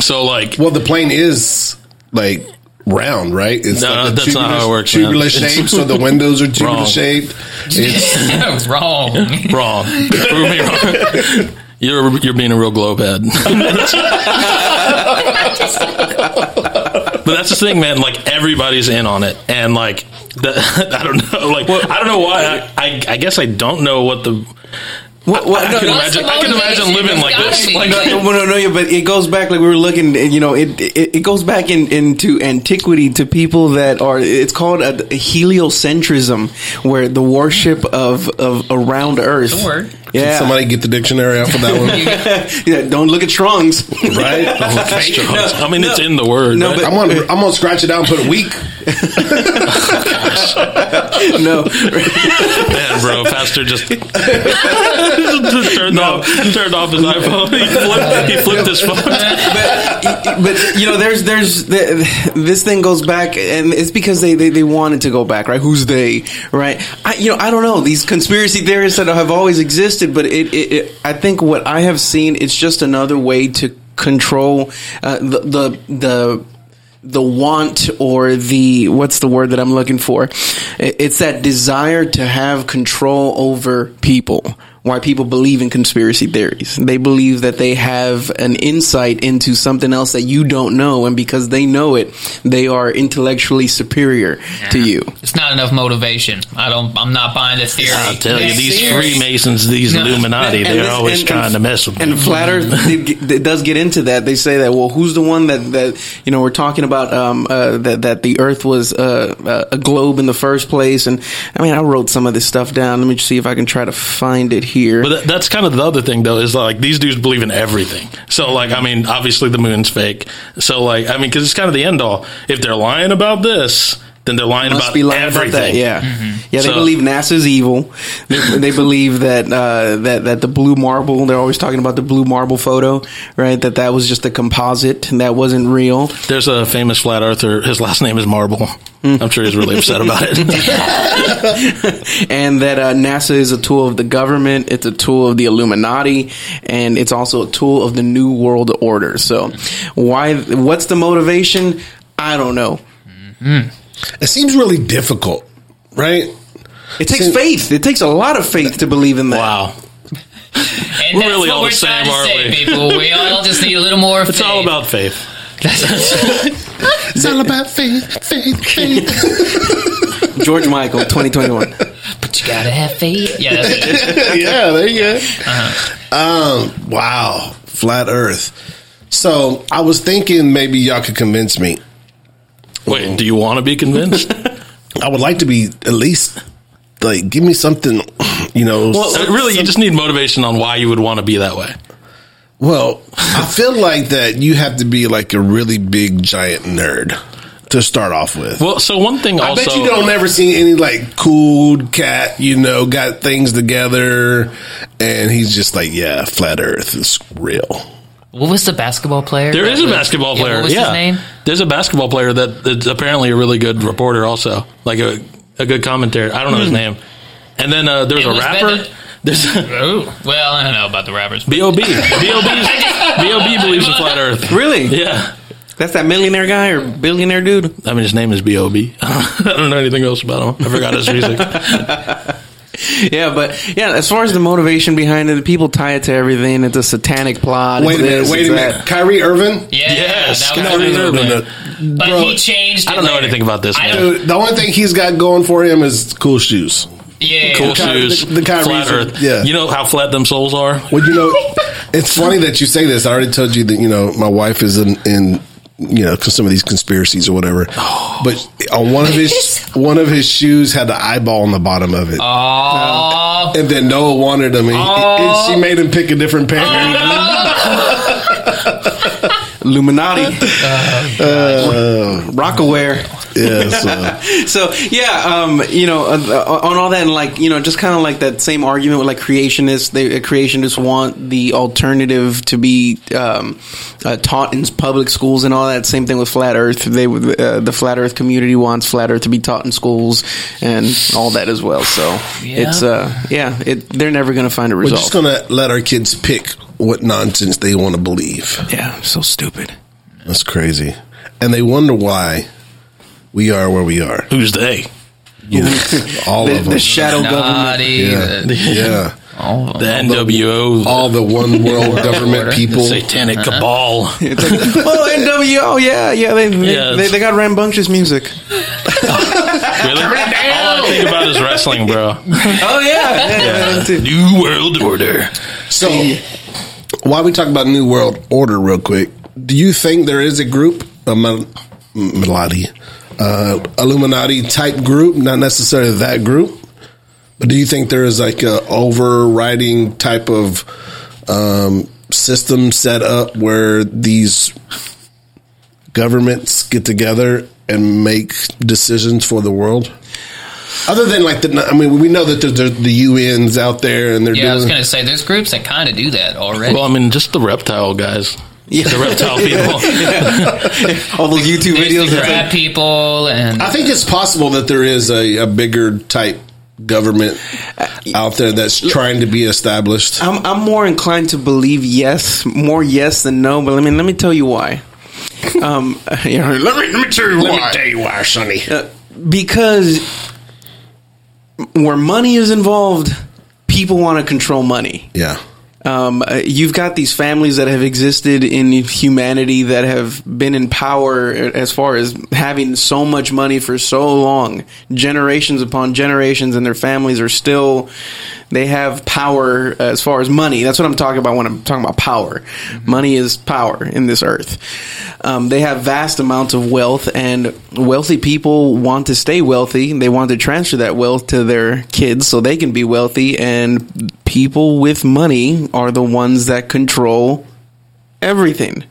So like Well, the plane is like round, right? It's No, like a that's not how it works, Tubular man. shape, so the [laughs] windows are tubular Wrong. shaped. It's [laughs] Wrong. [laughs] wrong. Prove me wrong. You're you're being a real globehead. but that's the thing, man. Like everybody's in on it, and like the, I don't know, like I don't know why. I, I I guess I don't know what the. What, what, I, no, can imagine. I can imagine living like this. Like, no, no, no, no, yeah, but it goes back like we were looking. You know, it it, it goes back in, into antiquity to people that are. It's called a, heliocentrism, where the worship of of around Earth. The word. Yeah. somebody get the dictionary out for that one, [laughs] yeah. Don't look at Strong's. right? [laughs] Oh, I mean, it's in the word. No, right? but- I'm gonna I'm gonna scratch it out and put a week. [laughs] no, Man, bro, Pastor just turned off turned off his iPhone. He flipped, he flipped his phone. but, but you know, there's there's the, this thing goes back, and it's because they, they they wanted to go back, right? Who's they, right? I, you know, I don't know these conspiracy theories that have always existed, but it, it, it I think what I have seen, it's just another way to control uh, the the the the want or the what's the word that I'm looking for? It's that desire to have control over people. Why people believe in conspiracy theories. They believe that they have an insight into something else that you don't know, and because they know it, they are intellectually superior to you. It's not enough motivation. I don't. I'm not buying this theory. I'll tell you, these serious. Freemasons, these No. Illuminati, And they're this- always and- trying and- to mess with And me. flat Earth [laughs] it, it does get into that. They say that well, who's the one that that you know we're talking about um, uh, that that the Earth was uh, uh, a globe in the first place. And I mean, I wrote some of this stuff down. Let me see if I can try to find it here. But that, that's kind of the other thing, though, is like these dudes believe in everything. So, like, I mean, obviously the moon's fake. So, like, I mean, because it's kind of the end all. If they're lying about this, then they're lying Must about be lying everything. about that. Yeah, yeah. They So- believe NASA's evil. They, they [laughs] believe that uh, that that the blue marble. They're always talking about the blue marble photo, right? That that was just a composite and that wasn't real. There's a famous flat earther. His last name is Marble. I'm sure he's really upset about it. [laughs] and that uh, NASA is a tool of the government, it's a tool of the Illuminati, and it's also a tool of the New World Order. So, why? What's the motivation? I don't know. It seems really difficult, right? It takes See- faith. It takes a lot of faith to believe in that. Wow. And We're that's really what all we're the same, to aren't say, we? people. We all just need a little more [laughs] It's faith. all about faith. [laughs] It's all about faith, faith, faith. [laughs] George Michael, 2021. But you gotta have faith. Yeah, that's it. yeah, there you go. Um, wow, flat Earth. So I was thinking maybe y'all could convince me. Wait, do you want to be convinced? [laughs] I would like to be at least like give me something, you know. well, uh, really, you just need motivation on why you would want to be that way. Well, I feel like that you have to be like a really big giant nerd to start off with. Well, so one thing I also. bet you don't ever see any like cool cat, you know, got things together, and he's just like, yeah, flat Earth is real. What was the basketball player? There is a was- basketball yeah, player. what was yeah, his name? there's a basketball player that is apparently a really good reporter, also like a a good commentator. I don't know his name. And then uh, there's Hmm. It a was rapper. better- There's [laughs] Oh, well, I don't know about the rappers. but- Bob. Bob. Bob believes in flat Earth. Really? Yeah. That's that millionaire guy or billionaire dude? I mean, his name is Bob. [laughs] I don't know anything else about him. I forgot his music. [laughs] [laughs] Yeah, but yeah, as far as the motivation behind it, people tie it to everything. It's a satanic plot. Wait a minute, this, wait a minute. that. Kyrie Irving? Yeah, Yes, that was Kyrie his Irving. movement. But Bro, he changed. I don't know later. anything about this, man. Dude, the only thing he's got going for him is cool shoes. Yeah, Cool Ky- shoes, the- the Kyrie's flat are- Earth. yeah. You know how flat them soles are. Well, you know, [laughs] it's funny that you say this. I already told you that you know my wife is in, in you know some of these conspiracies or whatever. [gasps] But on one of his [laughs] one of his shoes had the eyeball on the bottom of it, Oh, and then Noah wanted him, and, he- and she made him pick a different pair. [laughs] [laughs] Illuminati. [laughs] Rockaware. yeah, so [laughs] so yeah, um, you know, uh, uh, on all that, and like you know, just kind of like that same argument with like creationists. They uh, creationists want the alternative to be um, uh, taught in public schools and all that. Same thing with flat Earth. They uh, the flat Earth community wants flat Earth to be taught in schools and all that as well. So Yeah. it's uh, yeah, it, they're never going to find a result. we're just gonna let our kids pick what nonsense they want to believe. yeah, so stupid. That's crazy, and they wonder why we are where we are. Who's they? You [laughs] know, all The, of them. the shadow government. naughty. yeah, the- yeah. all of The. NWO, All the one [laughs] world government order. people. satanic uh-huh. cabal. [laughs] It's like, oh, NWO, yeah, yeah, they, they, Yeah, they, they got rambunctious music. Really? All I think about is wrestling, bro. Oh yeah, yeah, yeah. New World Order. So, while we talk about New World Order, real quick, do you think there is a group, a uh, Illuminati type group, not necessarily that group, but do you think there is like a overriding type of um, system set up where these governments get together and make decisions for the world? Other than like the, I mean, we know that there's the, the UNs out there and they're doing Yeah, I was gonna say there's groups that kind of do that already. Well, I mean, just the reptile guys. Yeah. The reptile [laughs] people. All those YouTube There's videos. the That crab people and I think it's possible that there is a, a bigger type government out there that's trying to be established. I'm, I'm more inclined to believe yes, more yes than no. But I mean, let me tell you why. Um, [laughs] you know, let me let me tell you Let why. me tell you why, Sonny. Uh, because where money is involved, people want to control money. Yeah. Um, uh, you've got these families that have existed in humanity that have been in power as far as having so much money for so long, generations upon generations, and their families are still, they have power as far as money. That's what I'm talking about when I'm talking about power. Money is power in this earth. Um, they have vast amounts of wealth, and wealthy people want to stay wealthy. They want to transfer that wealth to their kids so they can be wealthy, and people with money are the ones that control everything.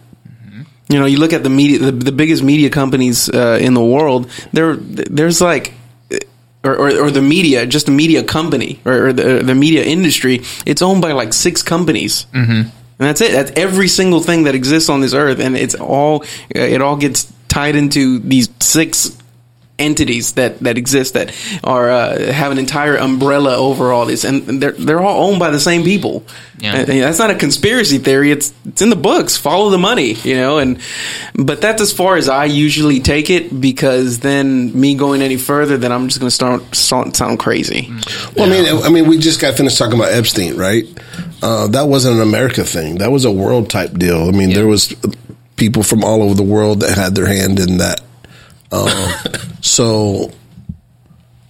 You know, you look at the media, the, the biggest media companies uh, in the world. There, there's like, or, or, or the media, just the media company or, or the, the media industry. It's owned by like six companies, mm-hmm. and that's it. That's every single thing that exists on this earth, and it's all it all gets tied into these six entities that that exist that are uh, have an entire umbrella over all this, and they're they're all owned by the same people. Yeah. And- and that's not a conspiracy theory. It's it's in the books. Follow the money, you know. And but that's as far as I usually take it because then me going any further, then I'm just going to start sound, sound crazy. Well, I mean, I mean, we just got finished talking about Epstein, right? Uh, that wasn't an America thing. That was a world type deal. I mean, there was people from all over the world that had their hand in that. Um, so,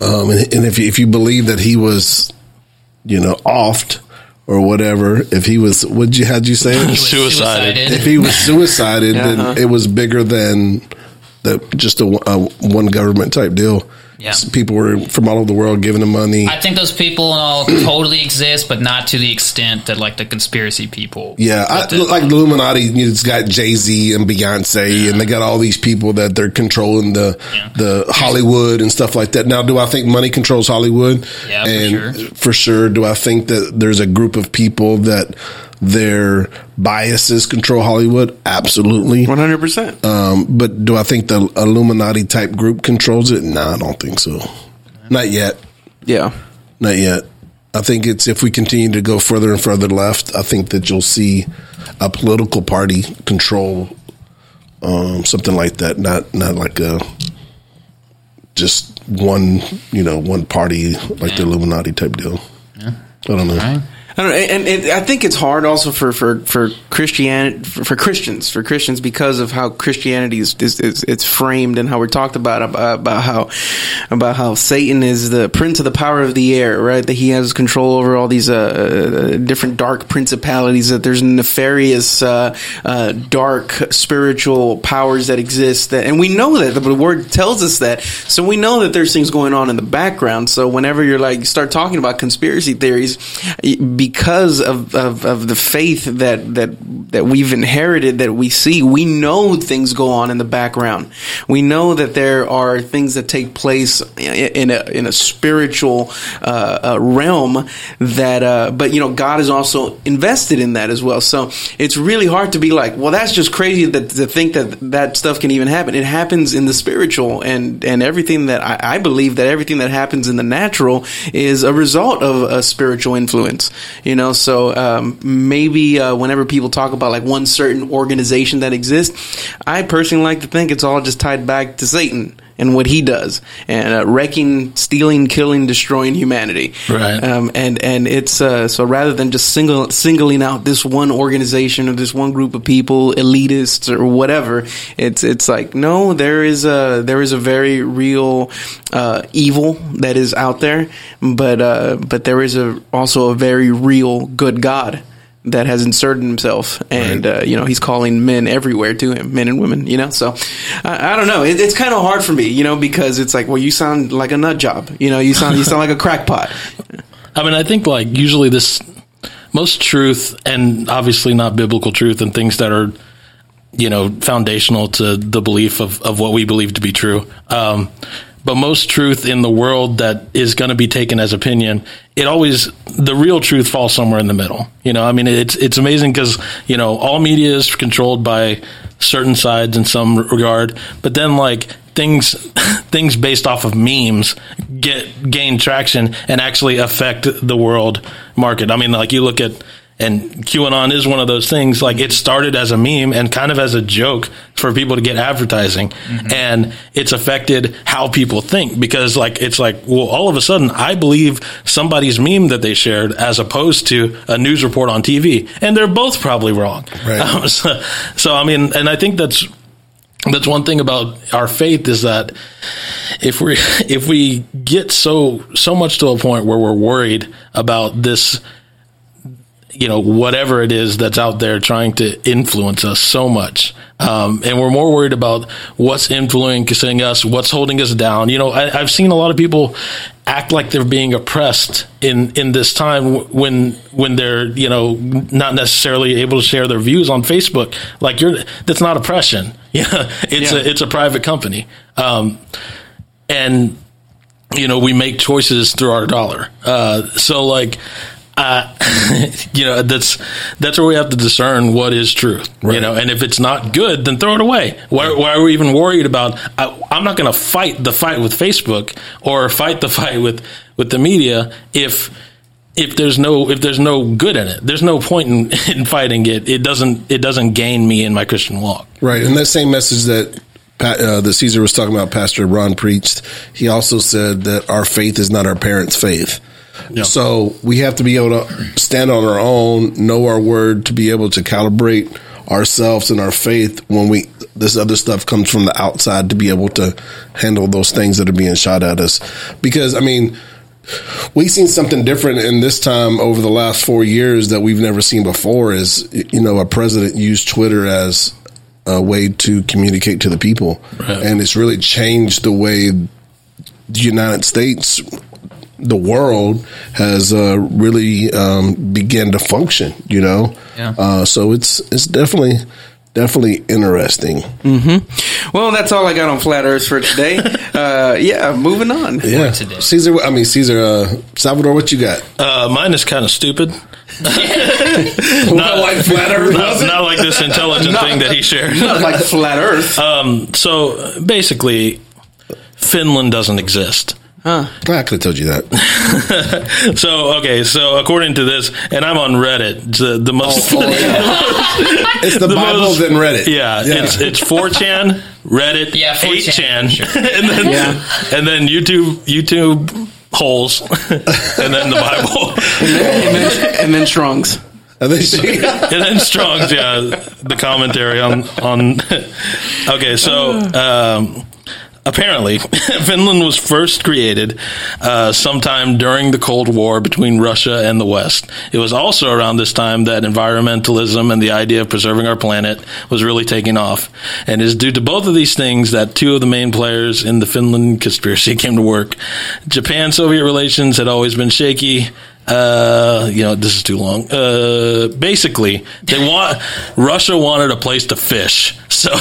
um, and, and if you, if you believe that he was, you know, offed or whatever, if he was, what you had you say? He was [laughs] Suicided. if he was suicided, Uh-huh. then it was bigger than the just a, a one government type deal. Yeah. People were from all over the world giving him money. I think those people uh, all [clears throat] totally exist, but not to the extent that like the conspiracy people. Yeah, I, like the Illuminati, you it's got Jay Z and Beyonce, and they got all these people that they're controlling the Yeah. the Hollywood and stuff like that. Now, do I think money controls Hollywood? Yeah, for sure. for sure. Do I think that there's a group of people that their biases control Hollywood? Absolutely. One hundred percent. Um, but do I think the Illuminati type group controls it? No, I don't think so. Not yet. Yeah. Not yet. I think it's if we continue to go further and further left, I think that you'll see a political party control um, something like that. Not not like a just one you know one party like the Illuminati type deal. I don't know. I know, and, and I think it's hard also for for for Christianity for, for Christians for Christians because of how Christianity is, is, is it's framed and how we're talked about about about how about how Satan is the prince of the power of the air, right? That he has control over all these uh, uh, different dark principalities. That there's nefarious, uh, uh, dark spiritual powers that exist. That, and we know that the word tells us that. So we know that there's things going on in the background. So whenever you're like start talking about conspiracy theories, because of, of, of the faith that that that we've inherited, that we see, we know things go on in the background. We know that there are things that take place in a in a spiritual uh, uh, realm that, uh, but you know, God is also invested in that as well. So it's really hard to be like, well, that's just crazy that to think that that stuff can even happen. It happens in the spiritual, and and everything that I, I believe that everything that happens in the natural is a result of a spiritual influence. You know, so um, maybe uh, whenever people talk about like one certain organization that exists, I personally like to think it's all just tied back to Satan and what he does and uh, wrecking, stealing, killing, destroying humanity. Right. Um, and and it's uh, so rather than just single singling out this one organization or this one group of people, elitists or whatever, it's it's like no, there is a there is a very real uh, evil that is out there, but uh, but there is a also a very real good God that has inserted himself and uh, you know he's calling men everywhere to him men and women you know? So i, I don't know. It, it's kind of hard for me you know because it's like well you sound like a nut job you know? You sound you sound like a crackpot. [laughs] I mean, I think like usually this most truth and obviously not biblical truth and things that are you know foundational to the belief of, of what we believe to be true. Um, but most truth in the world that is going to be taken as opinion, it always the real truth falls somewhere in the middle. You know, I mean, it's it's amazing because you know all media is controlled by certain sides in some regard, but then like things [laughs] things based off of memes get gain traction and actually affect the world market. I mean, like you look at and QAnon is one of those things. Like it started as a meme and kind of as a joke for people to get advertising, and it's affected how people think because like it's like well, all of a sudden I believe somebody's meme that they shared as opposed to a news report on TV, and they're both probably wrong. Right. Um, [laughs] so, so I mean, and I think that's that's one thing about our faith is that if we [laughs] if we get so so much to a point where we're worried about this you know whatever it is that's out there trying to influence us so much. Um, and we're more worried about what's influencing us what's holding us down. You know I, i've seen a lot of people act like they're being oppressed in in this time when when they're you know not necessarily able to share their views on facebook. Like you're that's not oppression. [laughs] Yeah it's Yeah. a it's a private company. Um, and you know we make choices through our dollar. Uh, so like uh, [laughs] you know, that's that's where we have to discern what is truth. You know, and if it's not good, then throw it away. Why, why are we even worried about? I, I'm not going to fight the fight with Facebook or fight the [laughs] fight with with the media if if there's no if there's no good in it. There's no point in, [laughs] in fighting it. It doesn't it doesn't gain me in my Christian walk. Right, and that same message that uh, that Caesar was talking about, Pastor Ron preached. He also said that our faith is not our parents' faith. Yeah. So we have to be able to stand on our own, know our word, to be able to calibrate ourselves and our faith when we this other stuff comes from the outside to be able to handle those things that are being shot at us. Because I mean, we've seen something different in this time over the last four years that we've never seen before. Is you know a president used Twitter as a way to communicate to the people, and it's really changed the way the United States, the world has uh, really um, began to function. You know, Yeah. uh, so it's it's definitely definitely interesting. Well, that's all I got on flat Earth for today. [laughs] uh, yeah, moving on. Yeah, today. Caesar. I mean Caesar. Uh, Salvador, what you got? Uh, mine is kind of stupid. [laughs] [laughs] Not like flat Earth. Not, not like this intelligent thing that he shared. Not like flat Earth. Um, so basically, Finland doesn't exist. I could have told you that. [laughs] So okay, so according to this, and I'm on Reddit, the, the most, [laughs] It's the, the Bible, most- then Reddit. yeah, it's it's 4chan, Reddit, Yeah, 4chan, 8chan, sure. [laughs] and then and then YouTube YouTube holes, and then the Bible, and, then, and then Strong's. And then she, and then Strong's, yeah, the commentary on on. Okay, so. Um, Apparently, [laughs] Finland was first created uh, sometime during the Cold War between Russia and the West. It was also around this time that environmentalism and the idea of preserving our planet was really taking off. And it is due to both of these things that two of the main players in the Finland conspiracy [laughs] came to work. Japan Soviet relations had always been shaky. Uh, you know, this is too long. Uh, basically, they [laughs] want Russia wanted a place to fish, so [laughs]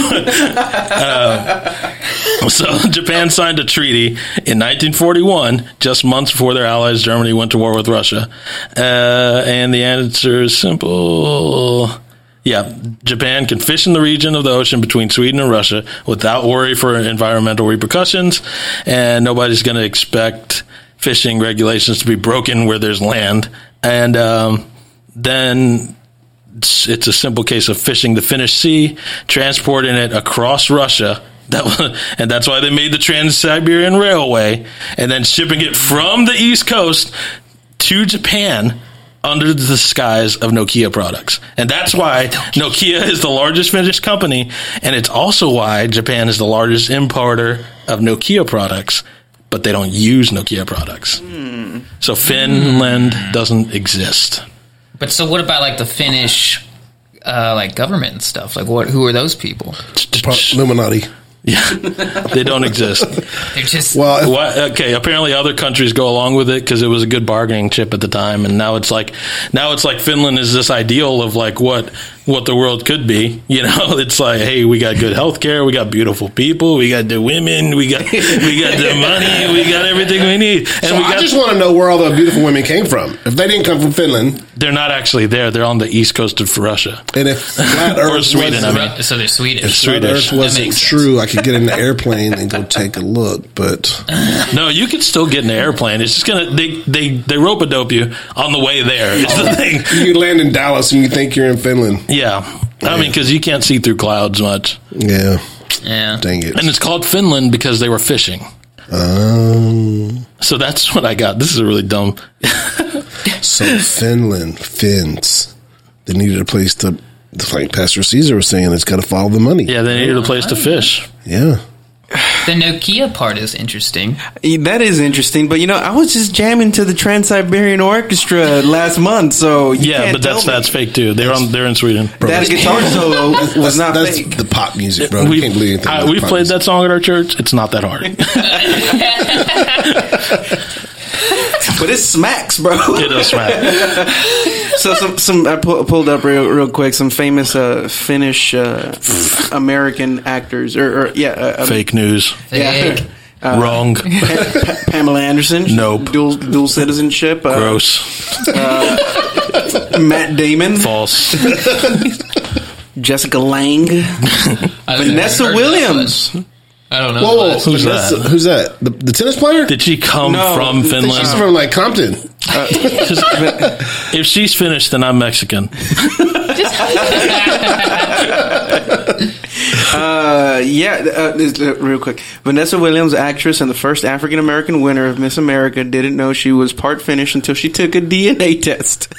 so Japan signed a treaty in 1941, just months before their allies Germany went to war with Russia. Uh, and the answer is simple. Yeah, Japan can fish in the region of the ocean between Sweden and Russia without worry for environmental repercussions, and nobody's going to expect fishing regulations to be broken where there's land. And um, then it's, it's a simple case of fishing the Finnish Sea, transporting it across Russia. That was, [laughs] and that's why they made the Trans Siberian Railway, and then shipping it from the East Coast to Japan under the disguise of Nokia products. And that's why Nokia is the largest Finnish company, and it's also why Japan is the largest importer of Nokia products, but they don't use Nokia products. So Finland doesn't exist. But so what about like the Finnish uh, like government and stuff? Like what who are those people? Illuminati. Yeah, [laughs] they don't exist. They're just Well, if- Why, okay, apparently other countries go along with it because it was a good bargaining chip at the time, and now it's like now it's like Finland is this ideal of like what what the world could be. [laughs] You know, it's like hey, we got good health care, we got beautiful people, we got the women, we got we got the [laughs] money, we got everything we need, and so we I got. just want to know where all the beautiful women came from. If they didn't come from Finland, they're not actually there; they're on the east coast of Russia. and if flat Earth Sweden, wasn't, I mean. so they're Swedish. It's flat Swedish. Earth wasn't true, I could get in the [laughs] airplane and go take a look. But No, you can still get in an airplane. It's just gonna they they they rope a dope you on the way there. It's the oh. thing. you land in Dallas and you think you're in Finland. Yeah, I mean because you can't see through clouds much. Yeah, yeah. dang it. And it's called Finland because they were fishing. Um, So that's what I got. This is a really dumb. [laughs] so Finland, Finns, they needed a place to, like Pastor Caesar was saying, it's got to follow the money. Yeah, they needed a place to fish. Yeah. The Nokia part is interesting. That is interesting, but you know, I was just jamming to the Trans Siberian Orchestra last month, so you Yeah, can't but that's me. that's fake too. They're on. They're in Sweden. that guitar [laughs] solo was not that's fake. the pop music, bro. We, you can't believe anything. I, we've played music. that song at our church. It's not that hard. [laughs] [laughs] But it smacks, bro. it does smack. [laughs] so some some I pu- pulled up real real quick some famous uh, Finnish uh, American actors or, or yeah uh, um, Fake news. yeah Fake. Wrong. Pa- Pamela Anderson. Nope. Dual dual citizenship. Uh, Gross. Matt Damon. False. [laughs] Jessica Lange. [laughs] Vanessa know. Williams. I don't know. Whoa, whoa, Who's Who's that? Who's that? The, the tennis player? Did she come No, from she's Finland? She's from like Compton. [laughs] if she's finished, then I'm Mexican. [laughs] [laughs] Uh, yeah, uh, this- uh, real quick. Vanessa Williams, actress and the first African American winner of Miss America, didn't know she was part Finnish until she took a DNA test.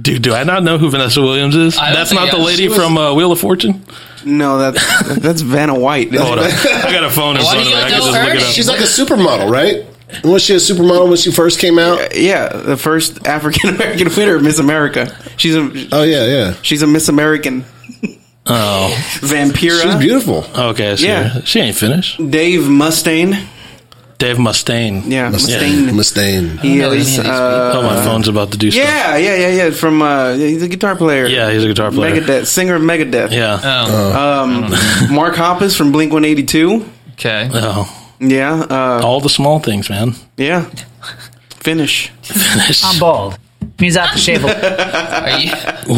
Dude, do I not know who Vanessa Williams is? That's not the lady was- from uh, Wheel of Fortune. no, that's [laughs] that's Vanna White. Hold on, [laughs] I got a phone in Why front do of me. you I can know just her? look it up. She's like a supermodel, right? Was she a supermodel when she first came out? Yeah, the first African American [laughs] winner of Miss America. She's a Oh yeah, yeah. she's a Miss American. Oh, Vampira. She's beautiful. okay. I see Yeah. she ain't finished. Dave Mustaine. Dave Mustaine. Yeah, Mustaine. Mustaine. Mustaine. He know any of is. Uh, Oh, my phone's about to do stuff. yeah, yeah, yeah, yeah. From uh, he's a guitar player. Yeah, he's a guitar player. Megadeth, singer of Megadeth. Yeah. Oh, Um, Mark Hoppus from Blink One Eighty Two. okay. Oh, Yeah, uh, all the small things, man. yeah. Finish. I'm bald. Means I have to shave a [laughs] Are you,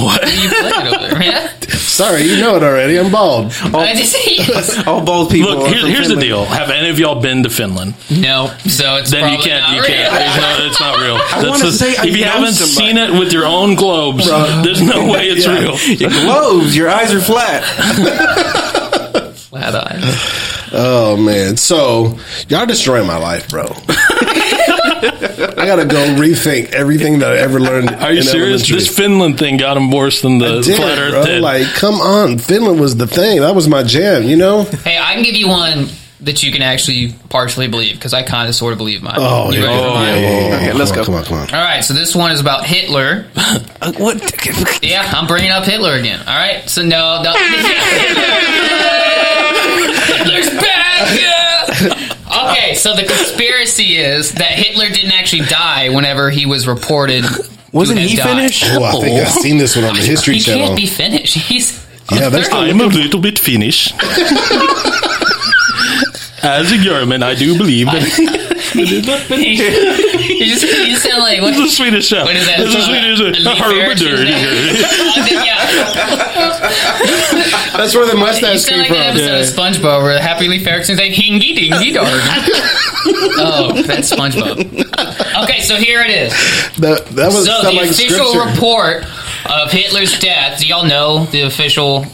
What? are you playing over there, man? Sorry, you know it already. I'm bald. I just yes. [laughs] All bald people. Look, are here, from here's the deal. Have any of y'all been to Finland? No, so it's Then you can't. not You real. can't. There's no, it's not real. [laughs] That's wanna the- say I if you haven't somebody. seen it with your own globes, there's no [laughs] way it's Yeah. real. Your globes. Your eyes are flat. Flat eye. Oh man. So y'all destroying my life, bro. I gotta go rethink everything that I ever learned. Are you in serious? elementary. This Finland thing got him worse than the Did, flat Earth bro. did. Like, come on, Finland was the thing. That was my jam. You know? Hey, I can give you one that you can actually partially believe because I kind of sort of believe mine. Oh, you yeah. Oh, mine? yeah, yeah, yeah. Okay, let's on, go. Come on, come on. All right, so this one is about Hitler. [laughs] What? [laughs] Yeah, I'm bringing up Hitler again. All right, so no, no. Hitler's back. Yeah. Okay, so the conspiracy is that Hitler didn't actually die whenever he was reported. Wasn't he died. Finnish? Oh, I think I've seen this one on the History He Channel. He can't be Finnish. He's Yeah, they're I'm a little bit Finnish. [laughs] As a German, I do believe that [laughs] you, just, you sound like what? it's a Swedish chef. What is that? It's a Swedish chef. [laughs] [laughs] That's where the You mustache sound came like from. an episode of SpongeBob where Happy Leif Erikson saying "Hingy dingy dog." oh, that's SpongeBob. Okay, so here it is. That, that was So the like official scripture. report of Hitler's death. Do y'all know the official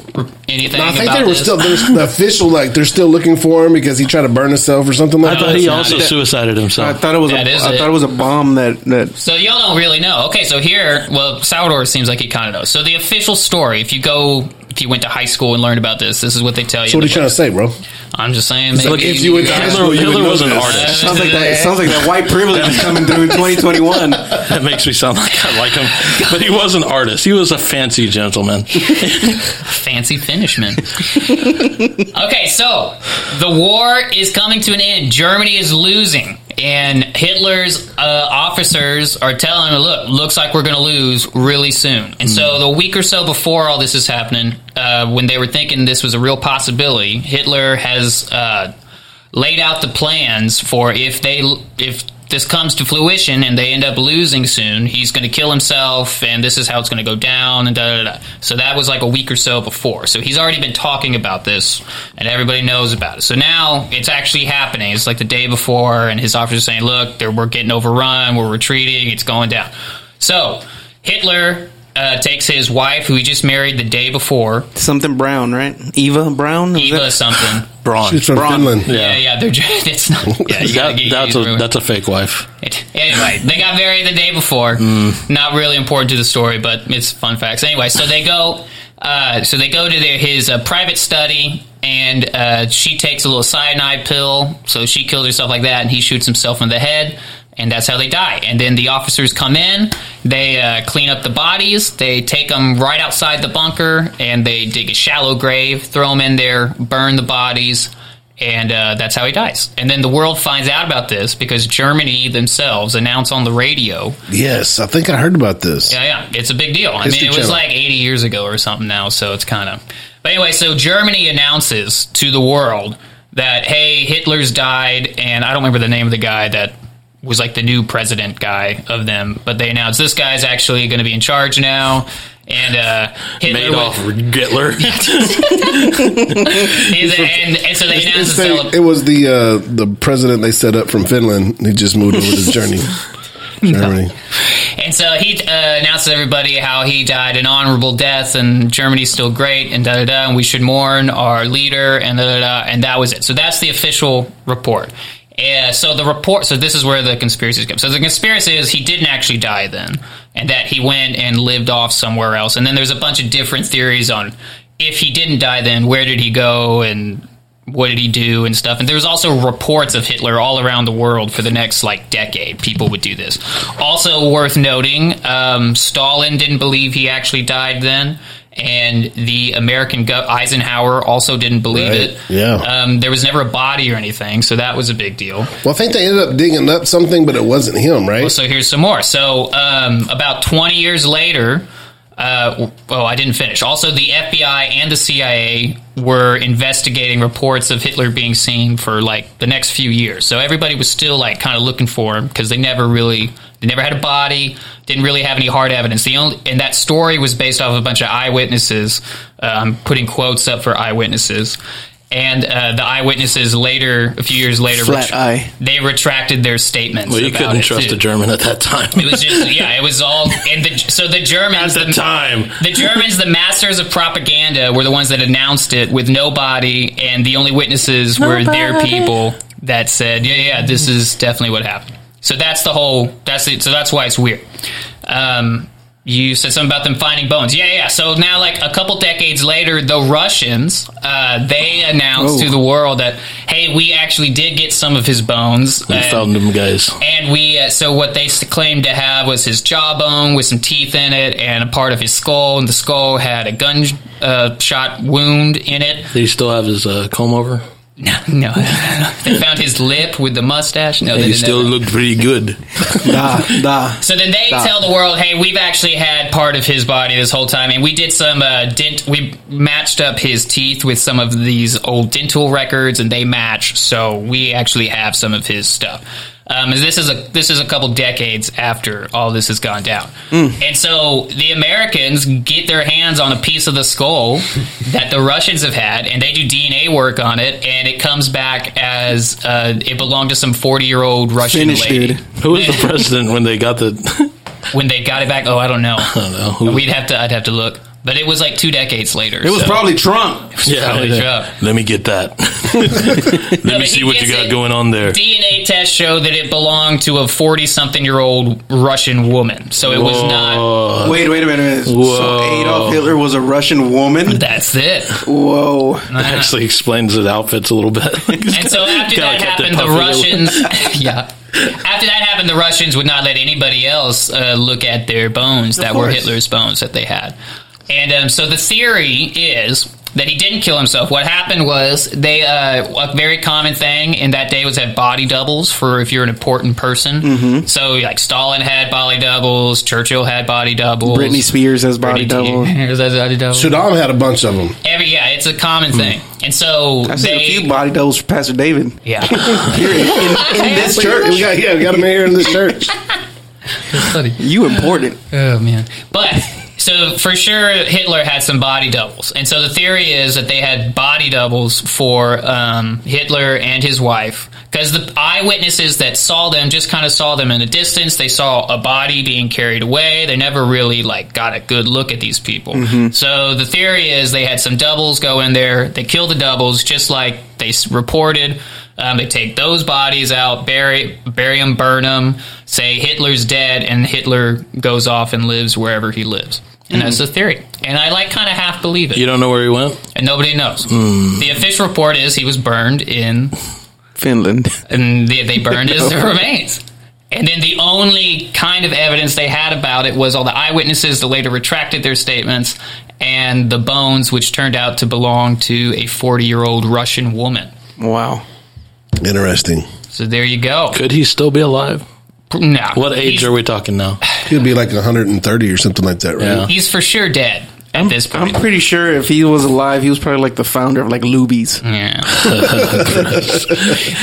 anything No, I think about they were this? still there's the [laughs] official like they're still looking for him because he tried to burn himself or something like I thought that. he it's not. also suicided himself. I himself. thought it was That a. I it. thought it was a bomb that that. So y'all don't really know. Okay, so here, well, Salvador seems like he kind of knows. So the official story, if you go, if you went to high school and learned about this, this is what they tell you. So what are you trying to say, bro? I'm just saying. Maybe like, if you went to high school, Hitler, you would Hitler was an this. artist. Sounds like that. It sounds like that white privilege is coming through in 2021. [laughs] That makes me sound like I like him. But he was an artist. He was a fancy gentleman. [laughs] fancy Finishman. okay, so the war is coming to an end. Germany is losing, and Hitler's uh, officers are telling him, "Look, looks like we're going to lose really soon." And so, the week or so before all this is happening, uh, when they were thinking this was a real possibility, Hitler has uh, laid out the plans for if they if this comes to fruition and they end up losing soon, he's going to kill himself, and this is how it's going to go down, and da da da. So that was like a week or so before. So he's already been talking about this, and everybody knows about it. So now it's actually happening. It's like the day before, and his officers are saying, "Look, we're getting overrun. We're retreating. It's going down." So Hitler. Uh, takes his wife, who he just married the day before, Something Brown, right? Eva Brown. Is Eva that- something. [laughs] Braun. She's from Braun. Finland. Yeah, yeah, they're just, it's not. [laughs] Yeah, you gotta That, get that's used a to it. that's a fake wife. Anyway, they got married the day before. Mm. Not really important to the story, but it's fun facts. Anyway, so they go. Uh, so they go to their, his uh, private study, and uh, she takes a little cyanide pill. So she kills herself like that, and he shoots himself in the head, and that's how they die. And then the officers come in, they uh, clean up the bodies, they take them right outside the bunker, and they dig a shallow grave, throw them in there, burn the bodies and uh, that's how he dies. And then the world finds out about this because Germany themselves announce on the radio. Yes, I think I heard about this. Yeah, yeah, it's a big deal. I mean, it was Channel. like 80 years ago or something now, so it's kind of. But anyway, so Germany announces to the world that hey, Hitler's died, and I don't remember the name of the guy that was like the new president guy of them, but they announced this guy's actually going to be in charge now. And uh, Hitler Madoff was- or Hitler. [laughs] and, and so they announced the Say- celeb- it was the uh, the president they set up from Finland. He just moved over to [laughs] Germany. Germany. And so he uh, announced to everybody how he died an honorable death, and Germany's still great, and da da da, and we should mourn our leader, and da da da, and that was it. So that's the official report. Uh, so the report, so this is where the conspiracies come. So the conspiracy is he didn't actually die then, and that he went and lived off somewhere else. And then there's a bunch of different theories on if he didn't die then, where did he go, and what did he do and stuff. And there's also reports of Hitler all around the world for the next like decade. People would do this. Also worth noting, um, Stalin didn't believe he actually died then. And the American gov- Eisenhower also didn't believe Right. it. Yeah. Um, there was never a body or anything, so that was a big deal. Well, I think they ended up digging up something, but it wasn't him, right? Well, so here's some more. So um, about 20 years later, uh, oh, I didn't finish. Also, the FBI and the CIA were investigating reports of Hitler being seen for like the next few years. So everybody was still like kind of looking for him because they never really, they never had a body, didn't really have any hard evidence. The only, and that story was based off of a bunch of eyewitnesses. Uh, I'm putting quotes up for eyewitnesses. And uh, the eyewitnesses later, a few years later, Flat eye. they retracted their statements. well, you about couldn't it, trust too. a German at that time. It was just yeah, it was all and the so the Germans at the time. the Germans, the masters of propaganda, were the ones that announced it with nobody, and the only witnesses were their people that said, "Yeah, yeah, this is definitely what happened." So that's the whole. That's it. So that's why it's weird. Um, you said something about them finding bones. Yeah, yeah. So now, like a couple decades later, the Russians uh, they announced Oh. to the world that, "Hey, we actually did get some of his bones." We and- found them guys. and we, uh, so what they claimed to have was his jawbone with some teeth in it and a part of his skull, and the skull had a gun uh, shot wound in it. He still have his uh, comb over? No, no, [laughs] they found his lip with the mustache. No, they he still have- looked pretty good. [laughs] Da, da. So then they tell the world, "Hey, we've actually had part of his body this whole time, and we did some uh, dent. We matched up his teeth with some of these old dental records, and they match. So we actually have some of his stuff." Um, and this is a this is a couple decades after all this has gone down, and so the Americans get their hands on a piece of the skull [laughs] that the Russians have had, and they do DNA work on it, and it comes back as uh, it belonged to some forty year old Russian Finished, lady. dude. Who was the president when they got the? [laughs] When they got it back, oh, I don't know. [laughs] I don't know. Who, We'd have to. I'd have to look. But it was like two decades later. It was so- probably Trump. yeah, probably yeah. Trump. Let me get that. [laughs] Let No, me see what you got it. going on there. DNA test showed that it belonged to a forty-something-year-old Russian woman. So it was not. Wait, wait a minute. Whoa. So Adolf Hitler was a Russian woman? That's it. Whoa. That actually explains his outfits a little bit. [laughs] And so after that kept happened, the puffy a little. Russians, [laughs] yeah. After that happened, the Russians would not let anybody else uh, look at their bones that were. Hitler's bones that they had. And um, so the theory is that he didn't kill himself. What happened was they uh, a very common thing in that day was have body doubles for if you're an important person. Mm-hmm. So like Stalin had body doubles, Churchill had body doubles, Britney Spears has body Britney double. Has body double. Saddam had a bunch of them. Every yeah, it's a common thing. And so I've seen they a few body doubles for Pastor David. yeah. [laughs] Here in, in, in [laughs] this church. We got, yeah, we got them here in this church. [laughs] You important. Oh man! But so for sure, Hitler had some body doubles, and so the theory is that they had body doubles for um, Hitler and his wife because the eyewitnesses that saw them just kind of saw them in the distance. They saw a body being carried away. They never really like got a good look at these people. So the theory is they had some doubles go in there. They kill the doubles just like they reported. Um, they take those bodies out, bury, bury them, burn them, say Hitler's dead, and Hitler goes off and lives wherever he lives. And that's mm-hmm. the theory. And I like kind of half believe it. you don't know where he went? and nobody knows. Hmm. The official report is he was burned in, Finland. and they, they burned his [laughs] [laughs] remains. And then the only kind of evidence they had about it was all the eyewitnesses that later retracted their statements and the bones, which turned out to belong to a 40 year old Russian woman. Wow. Interesting. So there you go. Could he still be alive? No. What age he's, are we talking now? He'd be like 130 or something like that, right? Yeah. He's for sure dead. at this point. I'm pretty sure if he was alive, he was probably like the founder of like Luby's. yeah. [laughs]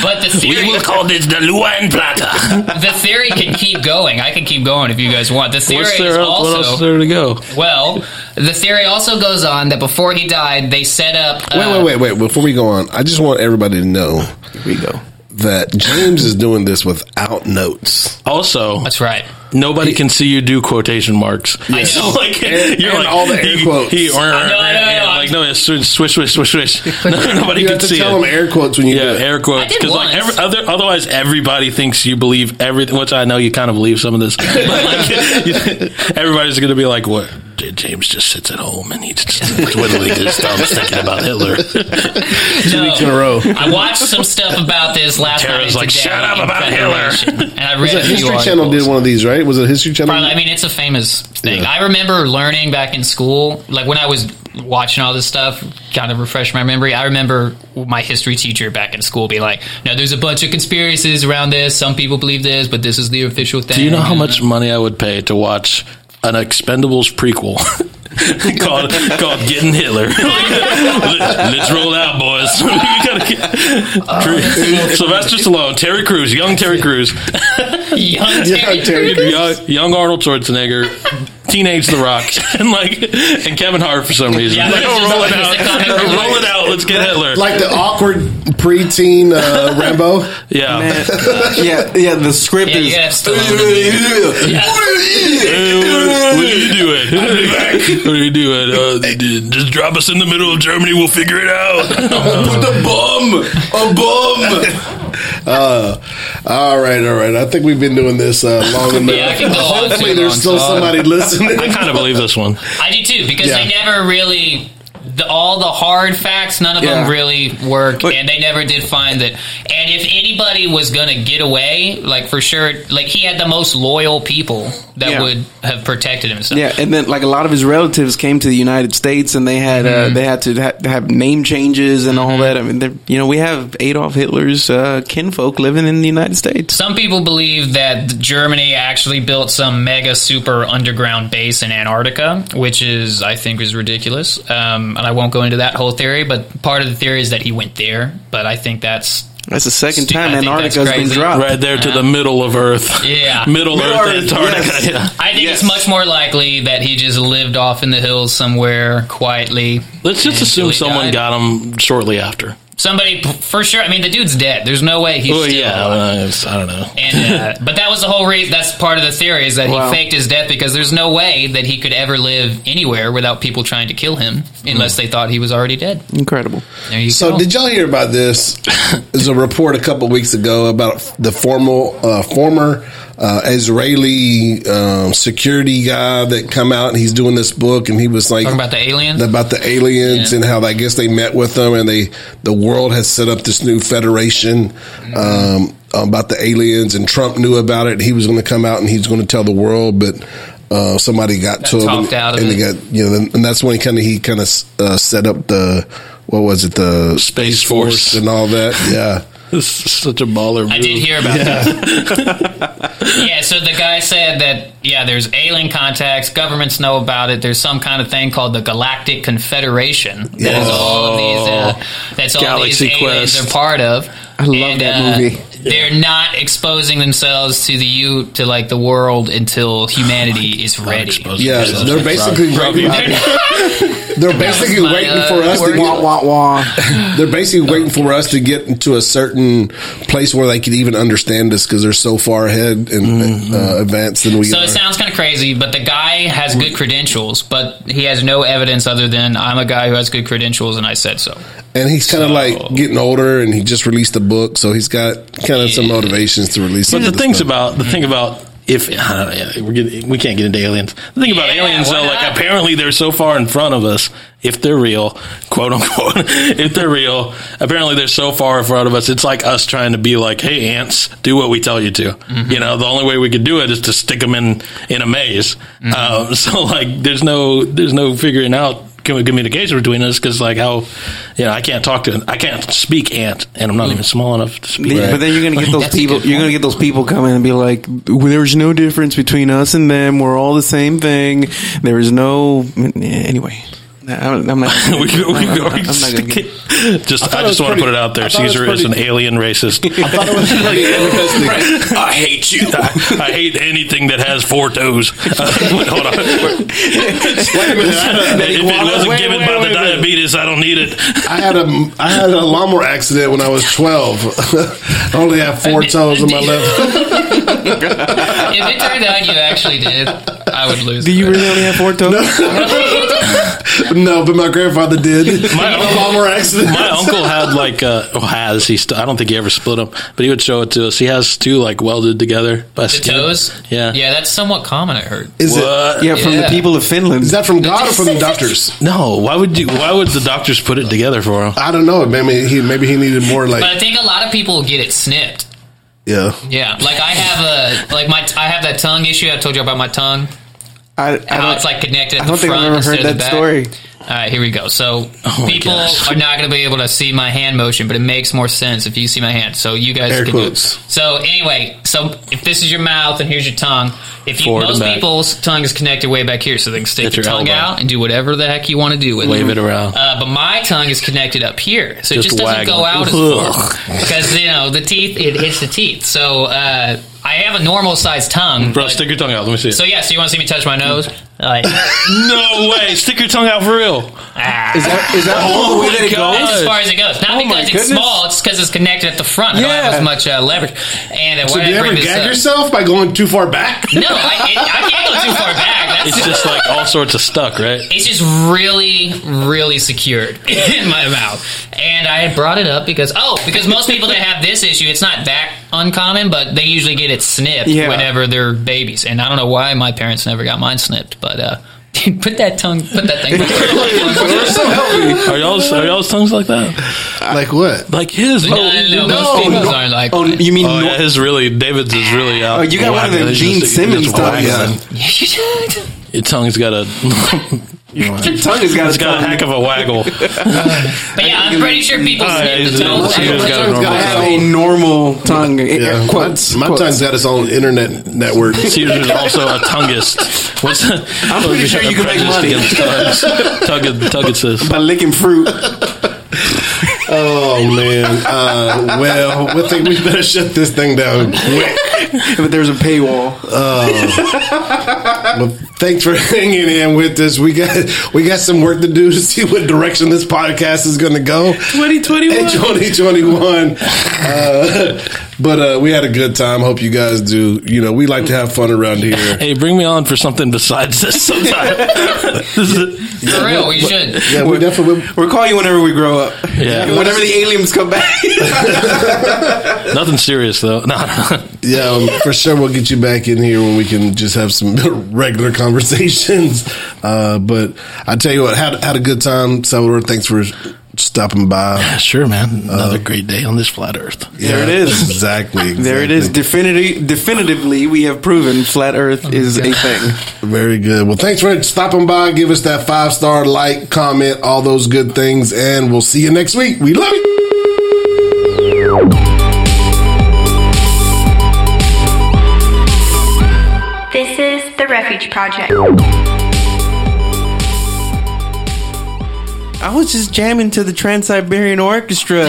but the theory, we will call this the Luan Plata. [laughs] the theory can keep going. I can keep going if you guys want. The theory What's is there, else- what else is also there to go? well. The theory also goes on that before he died, they set up. Uh, Wait, wait, wait, wait. Before we go on, I just want everybody to know Here we go. that James is doing this without notes. Also, That's right. Nobody can see you do quotation marks. [laughs] I know. like And- you're and like all the air he- quotes. He, or, I know, I know, I know. like no, it's swish, swish, swish, swish, swish. [laughs] [laughs] No, nobody You can have to see tell it. them air quotes when you Yeah, do it. air quotes. Because like every, other, otherwise, everybody thinks you believe everything. Which I know you kind of believe some of this. But like, everybody's going to be like, "What? J- James just sits at home and he's just twiddling his thumbs thinking about Hitler." [laughs] Two weeks in a row. I watched some stuff about this last Tara's night. like, today "Shut up about Hitler." And I read Was a it few History Channel did one of these, right? Was it History Channel? Probably, I mean, it's a famous thing. Yeah. I remember learning back in school, like when I was watching all this stuff, kind of refresh my memory. I remember my history teacher back in school being like, "No, there's a bunch of conspiracies around this. Some people believe this, but this is the official thing." Do you know how much money I would pay to watch an Expendables prequel [laughs] called called Getting Hitler? [laughs] Let's roll out, boys. [laughs] We gotta Sylvester Stallone, Terry Crews, young Terry Crews, young Terry? Terry Crews? young, young Arnold Schwarzenegger, teenage The Rock, [laughs] and like and Kevin Hart for some reason. Yeah, like, there's oh, roll it out, the [laughs] roll it out. Let's get Hitler. like the awkward preteen uh, [laughs] Rambo. yeah. Man, yeah, yeah. The script Yeah, is. you gotta have Stallone. Yeah. What, what are you doing? What are you doing? Uh, just drop us in the middle of Germany. We'll figure it out. Put a bomb, a bomb. Uh, all right, all right. I think we've been doing this uh, long enough. [laughs] Yeah, I can go on Hopefully, too there's long, still so- somebody listening. I kind of believe this one. I do too because Yeah. they never really. The, all the hard facts, none of Yeah. them really work, But- and they never did find that. And if anybody was going to get away, like for sure, like he had the most loyal people that Yeah. would have protected himself. Yeah, and then like a lot of his relatives came to the United States, and they had uh, they had to ha- have name changes and all that. I mean, you know, we have Adolf Hitler's uh, kinfolk living in the United States. Some people believe that Germany actually built some mega super underground base in Antarctica, which is, I think, is ridiculous. Um, and I won't go into that whole theory, but part of the theory is that he went there. But I think that's That's the second time I Antarctica's been dropped. Right there to the uh-huh. middle of Earth. [laughs] Yeah. Middle, [laughs] Middle Earth, Earth, Antarctica. yes. Yeah. I think Yes. it's much more likely that he just lived off in the hills somewhere quietly. Let's just assume someone died. got him shortly after. Somebody for sure. I mean, the dude's dead. There's no way he's Oh still yeah, alive. it's- I don't know. And, uh, [laughs] but that was the whole reason. That's part of the theory is that Wow. he faked his death because there's no way that he could ever live anywhere without people trying to kill him unless they thought he was already dead. Incredible. There you So, go. did y'all hear about this? [laughs] There's a report a couple weeks ago about the formal, uh, former uh, Israeli um, security guy that come out and he's doing this book and he was like Talking about the aliens? about the aliens Yeah. and how I guess they met with them and they the world has set up this new federation um, about the aliens and Trump knew about it. And he was going to come out and he's going to tell the world, but. Uh, somebody got, to him, out and they got you know, and that's when he kind of he kind of uh, set up the what was it the Space Force. and all that. [laughs] Yeah. This is such a baller. Movie. I move. did hear about that. [laughs] yeah, so the guy said that yeah, there's alien contacts. Governments know about it. There's some kind of thing called the Galactic Confederation. That is all of these. Uh, that's all these aliens Quest. are part of. I love that movie. They're not exposing themselves to the you to like the world until humanity is ready. Yeah, they're basically waiting. [laughs] [laughs] They're basically my, waiting uh, for us to. Wah get. wah wah. [laughs] They're basically waiting for us to get into a certain place where they can even understand us because they're so far ahead and uh, advanced than we So are. it sounds kind of crazy, but the guy has good credentials, but he has no evidence other than I'm a guy who has good credentials and I said so. and he's kind of So- like getting older, and he just released a book, so he's got kind of some motivations to release. It. But some the of things stuff. about the thing about if I don't know, yeah, we're getting, we can't get into aliens. The thing about Yeah, aliens, though, like apparently they're so far in front of us. If they're real, quote unquote, [laughs] if they're real, apparently they're so far in front of us. It's like us trying to be like, "Hey, ants, do what we tell you to." Mm-hmm. You know, the only way we could do it is to stick them in in a maze. Mm-hmm. Um, [laughs] so, like, there's no there's no figuring out communication between us because like how you know I can't talk to I can't speak ant and I'm not even small enough to speak. But then you're gonna get those people. You're gonna get those people coming and be like, "Well, "There's no difference between us and them. We're all the same thing. There is no." Anyway, I'm I'm not. we, we, we, I'm not- I'm not gonna get- just thought I, just want pretty- to put it out there. thought it Caesar is an alien racist. I thought it was pretty [laughs] [laughs] interesting. I hate you. I, [laughs] I hate anything that has four toes. Uh, wait, hold on. A minute, a- if it wasn't wait, given wait, by wait the a minute. diabetes, I don't need it. I had a I had a lawnmower accident when I was twelve. I only have four toes in my left. if it turned out you actually did, I would lose. Do you really only have four toes? No, but my grandfather did. My [laughs] a uncle- accident. My uncle had like uh, oh, has he? St- I don't think he ever split them, but he would show it to us. He has two like welded together by the skin. toes. Yeah. yeah, that's somewhat common. I heard. Is it? Yeah, from the people of Finland. Is that from God or from the doctors? No. Why would you? Why would the doctors put it together for him? I don't know. Maybe he maybe he needed more But like I think a lot of people get it snipped. yeah. Yeah, like I have a like my I have that tongue issue. I told you about my tongue. I, I How don't, it's like connected. At I don't the think I've ever heard that back. story. All right, here we go. So my people gosh. are not going to be able to see my hand motion, but it makes more sense if you see my hand. So you guys Air can quotes. do it. So anyway, so if this is your mouth and here's your tongue, if you, Forward most people's tongue is connected way back here, so they can stick your your tongue out and do whatever the heck you want to do with Wave it. it around. Uh, but my tongue is connected up here, so Just it just doesn't waggle. go out as far because you know the teeth. It hits the teeth. So uh, I have a normal sized tongue. Bro, but- stick your tongue out. Let me see it. so yeah, so you want to see me touch my nose? Like, [laughs] no way. Stick your tongue out for real. ah. Is that, is that all the way that it goes? That's as far as it goes. Not Oh because it's small, it's because it's connected at the front. I don't Yeah. have as much uh, leverage. And uh, So do you ever gag up? yourself by going too far back? No, I, it, I can't go too far back. [laughs] That's It's just like all sorts of stuck, right? it's just really, really secured [laughs] in my mouth. And I had brought it up because oh, because most people that have this issue, it's not that uncommon, but they usually get it snipped Yeah. whenever they're babies. And I don't know why my parents never got mine snipped, but uh, [laughs] put that tongue, put that thing. [laughs] Are y'all's are y'all's tongues like that? like what? Like his? no, no, most people's aren't like. Oh, you mean Oh, yeah, his really. David's is really out. Oh, you got one of them It's Gene just- Simmons just tongues. [laughs] waggling. Your tongue's got a. [laughs] Your tongue has got It's got a heck of a waggle. [laughs] But yeah, I'm pretty sure people Oh, yeah, snip he's- the toes. he's I- got a normal I have tongue. a normal tongue. Yeah, Yeah, quotes. my, my quotes. tongue's got its own internet network. Caesar's also a tonguist. What's I'm pretty sure you can make money. Tugget, Tugget by licking fruit. Oh man. Uh, well, we think we better shut this thing down quick. but there's a paywall. Well, thanks for [laughs] hanging in with us. We got we got some work to do to see what direction this podcast is going to go. Twenty twenty one. Twenty twenty one. Uh, but uh, we had a good time. Hope you guys do. You know, we like to have fun around here. [laughs] Hey, bring me on for something besides this sometime. [laughs] this is, For real, we should. Yeah, we definitely. We'll call you whenever we grow up. Yeah. Whenever the aliens come back. [laughs] nothing serious though. No, no. Yeah, um, for sure. We'll get you back in here when we can just have some regular conversations. Uh, but I tell you what, had had a good time, Salvador. Thanks for stopping by. Sure, man. Another uh, great day on this flat Earth. There it is. Exactly. [laughs] there it is. Definitely, Definitively, definitively, we have proven flat Earth oh, is a thing. Very good. Well, thanks for stopping by. Give us that five star like, comment, all those good things, and we'll see you next week. We love you. This is the Refuge Project. I was just jamming to the Trans Siberian Orchestra.